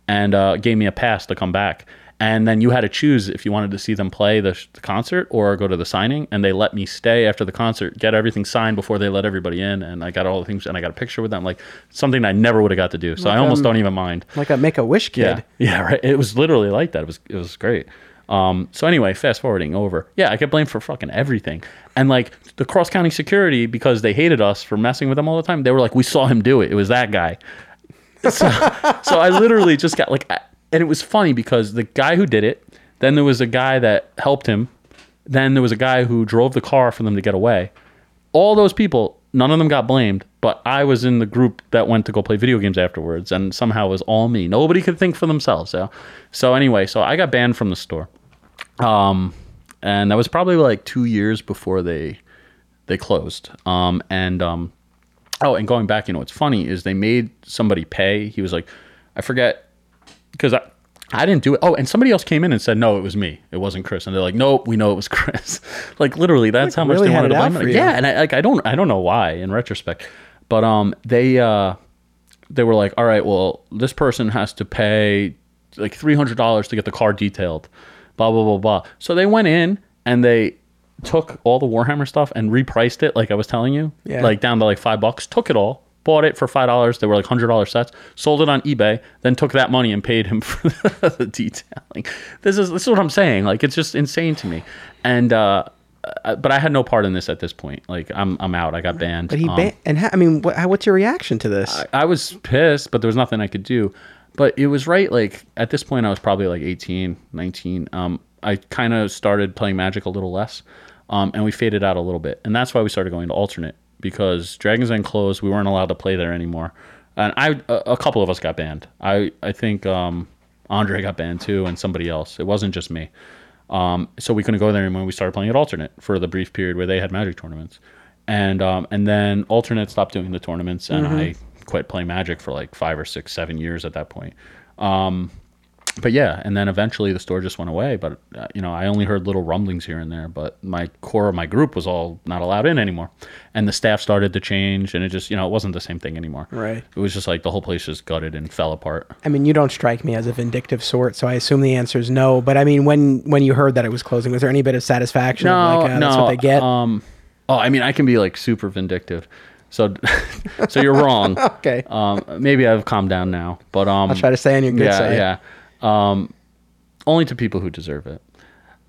and uh, gave me a pass to come back. And then you had to choose if you wanted to see them play the, the concert or go to the signing. And they let me stay after the concert, get everything signed before they let everybody in. And I got all the things, and I got a picture with them, like something I never would have got to do. So I almost um, don't even mind. like a make a wish kid. Yeah, *laughs* yeah, right. It was literally like that. It was it was great. Um, so anyway, fast forwarding over. Yeah, I get blamed for fucking everything. And like the cross county security, because they hated us for messing with them all the time, they were like, we saw him do it. It was that guy. *laughs* So, so I literally just got like, I- and it was funny because the guy who did it, then there was a guy that helped him, then there was a guy who drove the car for them to get away. All those people, none of them got blamed, but I was in the group that went to go play video games afterwards, and somehow it was all me. Nobody could think for themselves. So, so anyway, so I got banned from the store, um, and that was probably like two years before they they closed. Um, and um, oh, and going back, you know, what's funny is they made somebody pay. He was like, I forget because I, I didn't do it. Oh, and somebody else came in and said, no, it was me. It wasn't Chris. And they're like, nope, we know it was *laughs* Chris. like literally, that's how much really they wanted to buy you. Yeah, and I like I don't I don't know why in retrospect, but um they uh they were like, all right, well this person has to pay like three hundred dollars to get the car detailed, blah blah blah blah. So they went in and they took all the Warhammer stuff and repriced it, like I was telling you, Yeah. like down to like five bucks. Took it all, bought it for five dollars. They were like hundred dollar sets. Sold it on eBay, then took that money and paid him *laughs* for the detailing. This is this is what I'm saying. Like it's just insane to me. And uh, uh, but I had no part in this at this point. Like I'm I'm out. I got banned. But he Um, ban- and ha- I mean, what, how, what's your reaction to this? I, I was pissed, but there was nothing I could do. But it was right. Like at this point, I was probably like 18, 19. Um, I kind of started playing Magic a little less, um, and we faded out a little bit. And that's why we started going to alternate because Dragon's Den closed. We weren't allowed to play there anymore, and I a, a couple of us got banned. I I think um, Andre got banned too, and somebody else. It wasn't just me. Um, so we couldn't go there anymore. We started playing at alternate for the brief period where they had Magic tournaments, and um, and then alternate stopped doing the tournaments, and I quit playing Magic for like five or six, seven years at that point. Um, but yeah, and then eventually the store just went away. But uh, you know, I only heard little rumblings here and there. But my core of my group was all not allowed in anymore, and the staff started to change, and it just you know it wasn't the same thing anymore. Right. It was just like the whole place just gutted and fell apart. I mean, you don't strike me as a vindictive sort, so I assume the answer is no. But I mean, when when you heard that it was closing, was there any bit of satisfaction? No, like, uh, no. that's what they get. Um, oh, I mean, I can be like super vindictive. So, *laughs* so you're wrong. *laughs* okay, Um, maybe I've calmed down now, but um, I'll try to stay on your good yeah, side. yeah. Um, only to people who deserve it.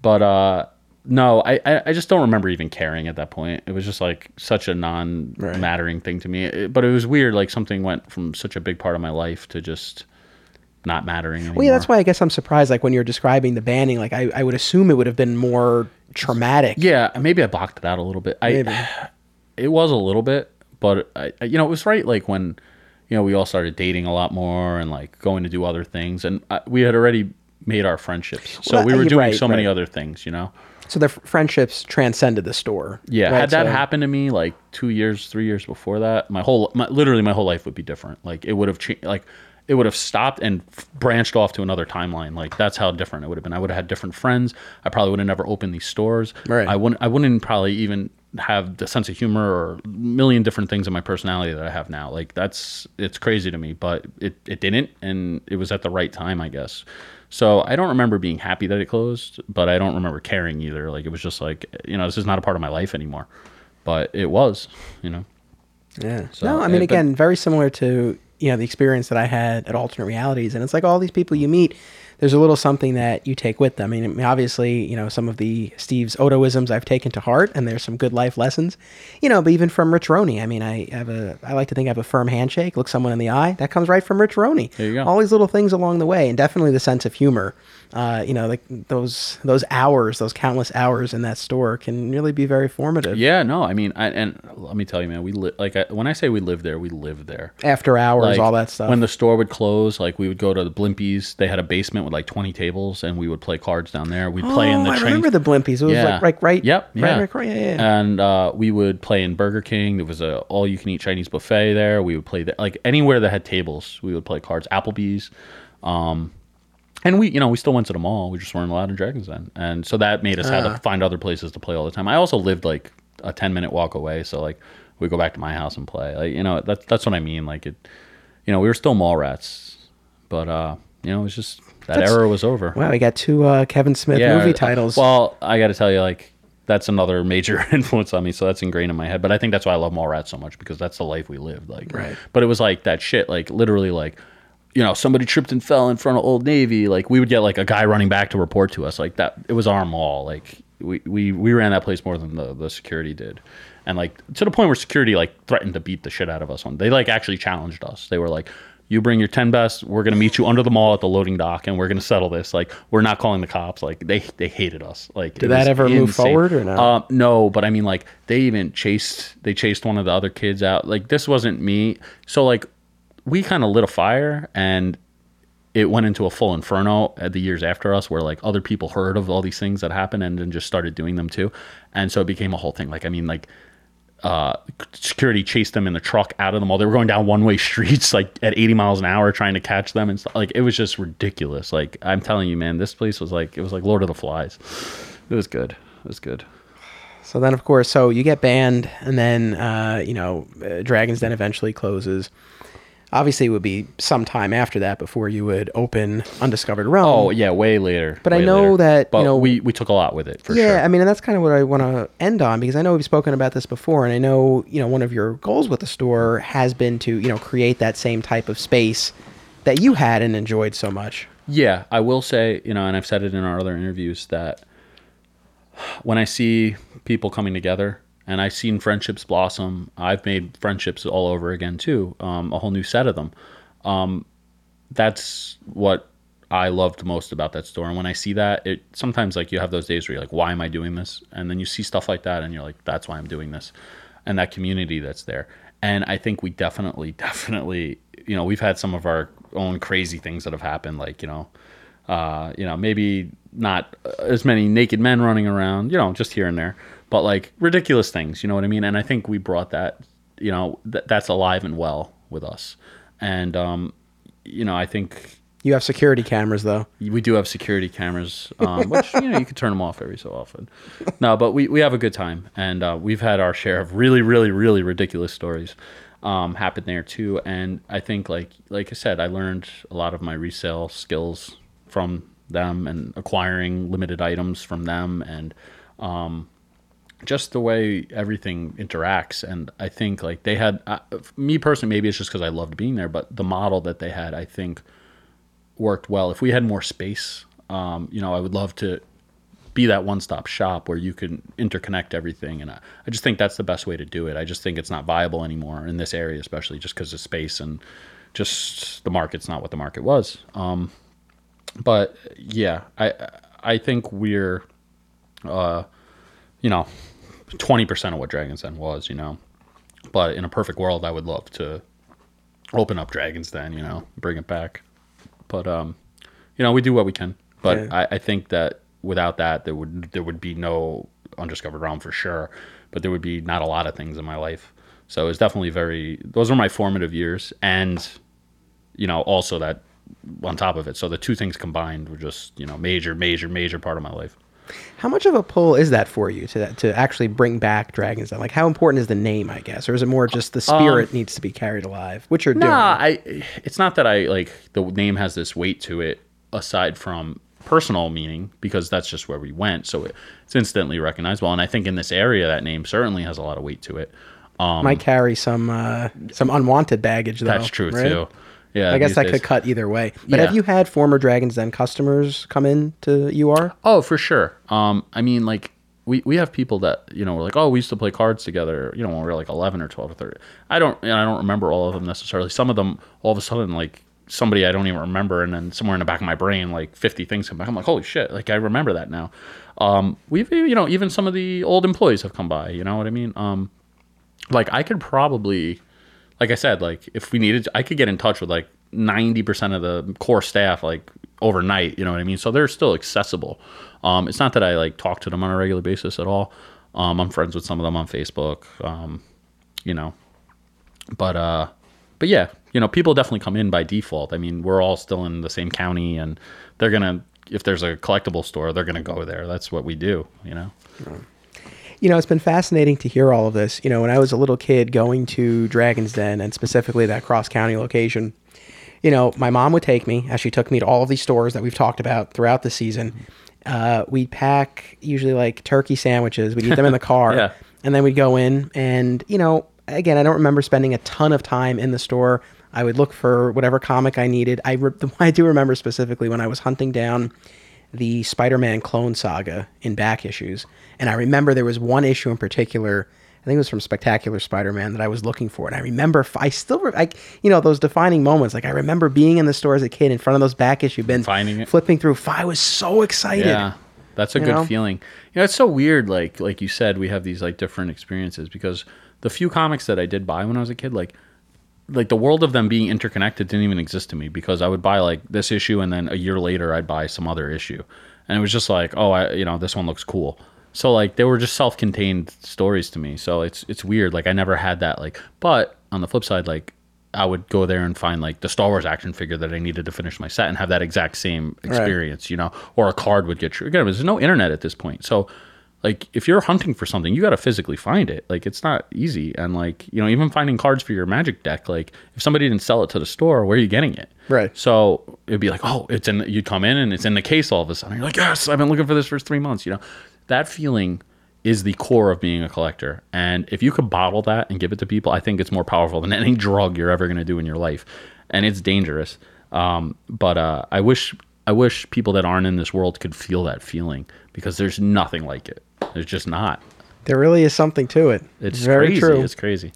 But uh, no, I, I just don't remember even caring at that point. It was just like such a non-mattering thing to me. It- but it was weird. Like something went from such a big part of my life to just not mattering anymore. Well, yeah, that's why I guess I'm surprised. Like when you're describing the banning, like I, I would assume it would have been more traumatic. Yeah, maybe I blocked it out a little bit. I Maybe. *sighs* it was a little bit, but I- you know, it was right like when you know we all started dating a lot more and like going to do other things, and I, we had already made our friendships, so Well, we were doing right, so many right. other things, you know. So the f- friendships transcended the store. Yeah, right? had that So- happened to me like two years, three years before that, my whole, my, literally my whole life would be different. Like it would have changed, like it would have stopped and f- branched off to another timeline. Like that's how different it would have been. I would have had different friends. I probably would have never opened these stores. Right. I wouldn't, I wouldn't probably even have the sense of humor or a million different things in my personality that I have now. Like that's, it's crazy to me, but it, it didn't. And it was at the right time, I guess. So I don't remember being happy that it closed, but I don't remember caring either. Like it was just like, you know, this is not a part of my life anymore. But it was, you know. Yeah. So, no, I mean, but- again, very similar to you know the experience that I had at alternate realities, and it's like all these people you meet. There's a little something that you take with them. I mean, obviously, you know, some of the Steve's Odoisms I've taken to heart, and there's some good life lessons, you know. But even from Rich Roney, I mean, I have a, I like to think I have a firm handshake, look someone in the eye. That comes right from Rich Roney. There you go. All these little things along the way, and definitely the sense of humor. Uh, you know, like those those hours, those countless hours in that store can really be very formative. Yeah, no, I mean, I, and let me tell you, man, we li- like I, when I say we lived there, we lived there. After hours, Like, all that stuff. When the store would close, like we would go to the Blimpies. They had a basement with like 20 tables, and we would play cards down there. We'd play in the Oh, I train. remember the Blimpies. It was like right, right. Yep. Right, Yeah. right, right, yeah, yeah. And uh, we would play in Burger King. There was a all you can eat Chinese buffet there. We would play there, like anywhere that had tables. We would play cards. Applebee's. Um, and we, you know, we still went to the mall. We just weren't allowed in Dragons Den, and so that made us have Ah. to find other places to play all the time. I also lived like a ten minute walk away, so like we go back to my house and play. Like you know, that's that's what I mean. Like it, you know, we were still mall rats, but uh, you know, it was just that That's- era was over. Wow, we got two uh, Kevin Smith movie titles. Well, I got to tell you, like that's another major *laughs* influence on me, so that's ingrained in my head. But I think that's why I love Mallrats so much because that's the life we lived. Like, Right. But it was like that shit, like literally, like you know, somebody tripped and fell in front of Old Navy. Like we would get like a guy running back to report to us, like that. It was our mall. Like we we we ran that place more than the the security did. And like to the point where security like threatened to beat the shit out of us. When they like actually challenged us, they were like, "You bring your ten best. We're gonna meet you under the mall at the loading dock, and we're gonna settle this. Like, we're not calling the cops. Like, they they hated us. Like, Did that ever move forward or no? Um, no, but I mean, like, they even chased they chased one of the other kids out. Like, this wasn't me. So like, we kind of lit a fire and it went into a full inferno at the years after us where like other people heard of all these things that happened and then just started doing them too. And so it became a whole thing. Like i mean like uh security chased them in the truck out of the mall. They were going down one way *laughs* streets like at 80 miles an hour trying to catch them and stuff. Like it was just ridiculous. Like i'm telling you man this place was like it was like lord of the flies. It was good. It was good. So then, of course, so you get banned, and then uh, you know, uh, Dragons Den eventually closes. Obviously, it would be some time after that before you would open Undiscovered Realm. oh yeah way later But I know later. that, you know- we we took a lot with it for sure. yeah, sure I mean, and that's kind of what I want to end on because I know we've spoken about this before, and I know you know one of your goals with the store has been to you know create that same type of space that you had and enjoyed so much. Yeah, I will say, you know, and I've said it in our other interviews that when I see people coming together and I've seen friendships blossom, I've made friendships all over again too, um, a whole new set of them. Um, that's what I loved most about that store. And when I see that, it sometimes like you have those days where you're like, why am I doing this? And then you see stuff like that and you're like, that's why I'm doing this. And that community that's there. And I think we definitely, *laughs* definitely, you know, we've had some of our own crazy things that have happened, like, you know, uh, you know, maybe not as many naked men running around, you know, just here and there, but like ridiculous things, you know what I mean? And I think we brought that, you know, th- that's alive and well with us. And, um, you know, I think You have security cameras though. We do have security cameras, um, which you know you can turn them off every so often. No, but we, we have a good time, and uh, we've had our share of really, really, really ridiculous stories um, happen there too. And I think, like like I said, I learned a lot of my resale skills from them and acquiring limited items from them, and um, just the way everything interacts. And I think like they had uh, me personally, maybe it's just because I loved being there, but the model that they had, I think worked well. If we had more space, um, you know, I would love to be that one-stop shop where you can interconnect everything. And I, I just think that's the best way to do it. I just think it's not viable anymore in this area, especially just because of space and just the market's not what the market was. Um, but yeah, I I think we're, uh, you know, twenty percent of what Dragons Den was. You know, but in a perfect world, I would love to open up Dragons Den. You know, bring it back. But um, you know, we do what we can. But Yeah. I, I think that without that, there would there would be no undiscovered realm for sure. But there would be not a lot of things in my life. So it's definitely very. Those are my formative years, and you know, also that on top of it. So the two things combined were just you know major, major, major part of my life. How much of a pull is that for you to to actually bring back Dragons Den? Like, how important is the name? I guess, or is it more just the spirit needs to be carried alive, which you're doing? I. It's not that I like the name has this weight to it aside from personal meaning because that's just where we went. So it, it's instantly recognizable, and I think in this area that name certainly has a lot of weight to it. Might carry some uh, some unwanted baggage, though. That's true right? too. Yeah, I guess that days. could cut either way. But have you had former Dragons Den customers come in to UR? Oh, for sure. Um, I mean, like we, we have people that you know we're like, oh, we used to play cards together. You know, when we were like eleven or twelve or thirty. I don't, and I don't remember all of them necessarily. Some of them, all of a sudden, like somebody I don't even remember, and then somewhere in the back of my brain, like fifty things come back. I'm like, holy shit! Like I remember that now. Um, we've, you know, even some of the old employees have come by. You know what I mean? Um, like I could probably, like I said, like if we needed, I could get in touch with like ninety percent of the core staff like overnight. You know what I mean? So they're still accessible. Um, it's not that I like talk to them on a regular basis at all. Um, I'm friends with some of them on Facebook. Um, you know, but uh, but yeah, you know, people definitely come in by default. I mean, we're all still in the same county, and they're gonna if there's a collectible store, they're gonna go there. That's what we do. You know. You know, it's been fascinating to hear all of this. You know, when I was a little kid going to Dragon's Den and specifically that cross county location, you know, my mom would take me as she took me to all of these stores that we've talked about throughout the season. Uh, we'd pack usually like turkey sandwiches. We'd eat them in the *laughs* car. Yeah. And then we'd go in and, you know, again, I don't remember spending a ton of time in the store. I would look for whatever comic I needed. I, re- *laughs* I do remember specifically when I was hunting down the Spider-Man clone saga in back issues, and I remember there was one issue in particular. I think it was from Spectacular Spider-Man that I was looking for, and I remember I still, I, you know, those defining moments. Like I remember being in the store as a kid in front of those back issue bins, Finding it. flipping through. I was so excited. Yeah, that's a good know? feeling. You know, it's so weird. Like like you said, we have these like different experiences because the few comics that I did buy when I was a kid, like like the world of them being interconnected didn't even exist to me because I would buy like this issue and then a year later I'd buy some other issue, and it was just like, oh, I you know this one looks cool. So like they were just self-contained stories to me. So it's it's weird. Like I never had that. Like, but on the flip side, like I would go there and find like the Star Wars action figure that I needed to finish my set and have that exact same experience, you know, or a card would get true. Again, there's no internet at this point. So like if you're hunting for something, you got to physically find it. Like it's not easy. And like, you know, even finding cards for your magic deck, like if somebody didn't sell it to the store, where are you getting it? Right. So it'd be like, oh, it's in, you'd come in and it's in the case all of a sudden. You're like, yes, I've been looking for this for three months, you know, that feeling is the core of being a collector. And if you could bottle that and give it to people, I think it's more powerful than *laughs* any drug you're ever going to do in your life. And it's dangerous. Um, but uh, I wish I wish people that aren't in this world could feel that feeling because there's nothing like it. There's just not. There really is something to it. It's very crazy. true. It's crazy.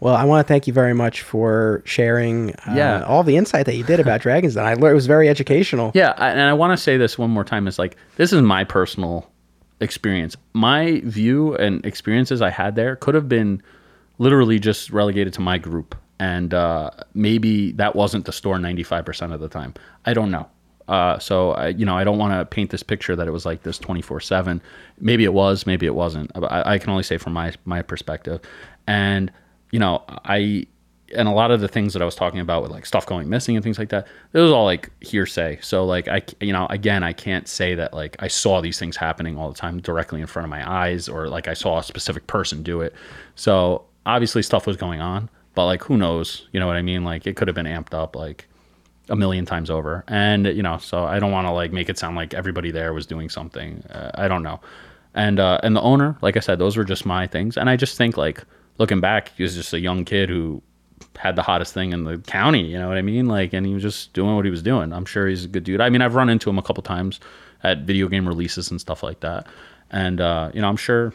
Well, I want to thank you very much for sharing uh, Yeah. all the insight that you did about *laughs* Dragons Den. I learned it was very educational. Yeah, and I want to say this one more time. Is like this is my personal experience. My view and experiences I had there could have been literally just relegated to my group, and uh, maybe that wasn't the store ninety five percent of the time. I don't know. Uh, so I, you know, I don't want to paint this picture that it was like this twenty four seven. Maybe it was, maybe it wasn't. I, I can only say from my my perspective, and you know, I and a lot of the things that I was talking about with like stuff going missing and things like that, it was all like hearsay. So like I, you know, again, I can't say that like I saw these things happening all the time directly in front of my eyes or like I saw a specific person do it. So obviously stuff was going on, but like who knows? You know what I mean? Like it could have been amped up like a million times over. And you know, so I don't want to like make it sound like everybody there was doing something. Uh, I don't know. And uh, and the owner, like I said, those were just my things. And I just think like looking back, he was just a young kid who had the hottest thing in the county. You know what I mean? Like, and he was just doing what he was doing. I'm sure he's a good dude. I mean, I've run into him a couple times at video game releases and stuff like that. And uh, you know, I'm sure,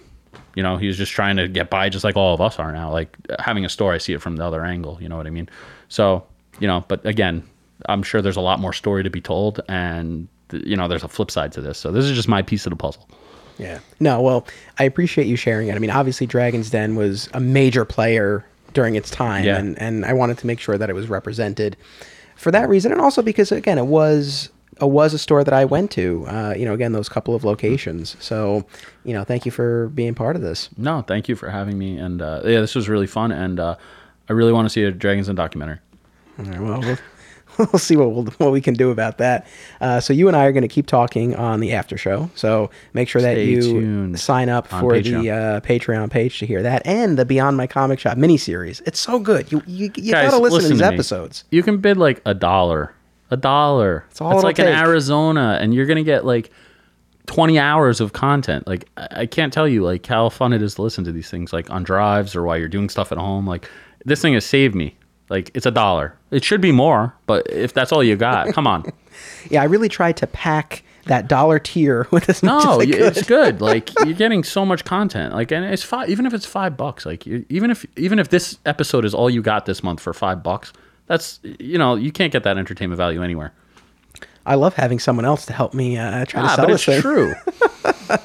you know, he was just trying to get by, just like all of us are now. Like having a store, I see it from the other angle. You know what I mean? So, you know, but again, I'm sure there's a lot more story to be told, and you know, there's a flip side to this. So this is just my piece of the puzzle. Yeah. No, well, I appreciate you sharing it. I mean, obviously, Dragon's Den was a major player during its time, Yeah. and, and I wanted to make sure that it was represented for that reason, and also because again, it was it was a store that I went to. Uh, you know, again, those couple of locations. So, you know, thank you for being part of this. No, thank you for having me. And uh, yeah, this was really fun, and uh, I really want to see a Dragons Den documentary. All right, well, we'll, *laughs* we'll see what we'll, what we can do about that. Uh, so you and I are going to keep talking on the after show. So make sure that you sign up on for the Patreon. uh, Patreon page to hear that and the Beyond My Comic Shop miniseries. It's so good. You you, you Guys, got to listen, to these me. episodes. You can bid like a dollar, a dollar. It's all it'll like in. Arizona, and you're gonna get like 20 hours of content. Like I I can't tell you like how fun it is to listen to these things like on drives or while you're doing stuff at home. Like this thing has saved me. Like it's a dollar. It should be more, but if that's all you got, *laughs* come on. Yeah, I really tried to pack that dollar tier *laughs* with as much No, as I could. it's good. Like *laughs* you're getting so much content. Like, and it's five. Even if it's five bucks, like you, even if even if this episode is all you got this month for five bucks, that's you know you can't get that entertainment value anywhere. I love having someone else to help me uh, try to Ah, sell but this it's thing. true.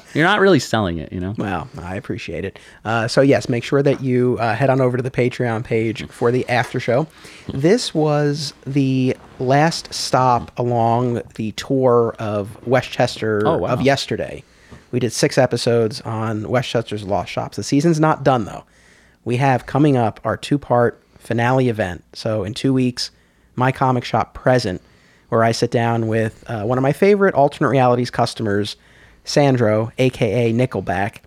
*laughs* you're not really selling it, you know. Well, I appreciate it. Uh, so yes, make sure that you uh, head on over to the Patreon page for the after show. This was the last stop along the tour of Westchester Oh, wow. of yesterday. We did six episodes on Westchester's Lost Shops. The season's not done though. We have coming up our two-part finale event. So in two weeks, my comic shop present, where I sit down with uh, one of my favorite alternate realities customers, Sandro, aka Nickelback,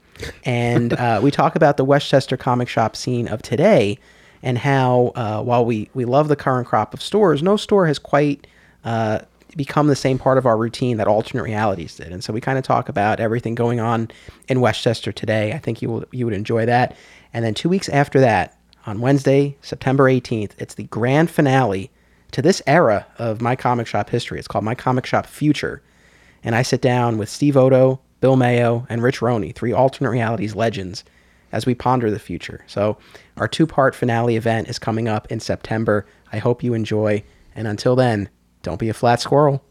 and uh, we talk about the Westchester comic shop scene of today and how uh, while we we love the current crop of stores, no store has quite uh, become the same part of our routine that alternate realities did. And so we kind of talk about everything going on in Westchester today. I think you will you would enjoy that. And then two weeks after that, on Wednesday, September 18th, it's the grand finale to this era of my comic shop history. It's called My Comic Shop Future. And I sit down with Steve Odo, Bill Mayo, and Rich Roney, three alternate realities legends, as we ponder the future. So, our two part finale event is coming up in September. I hope you enjoy. And until then, don't be a flat squirrel.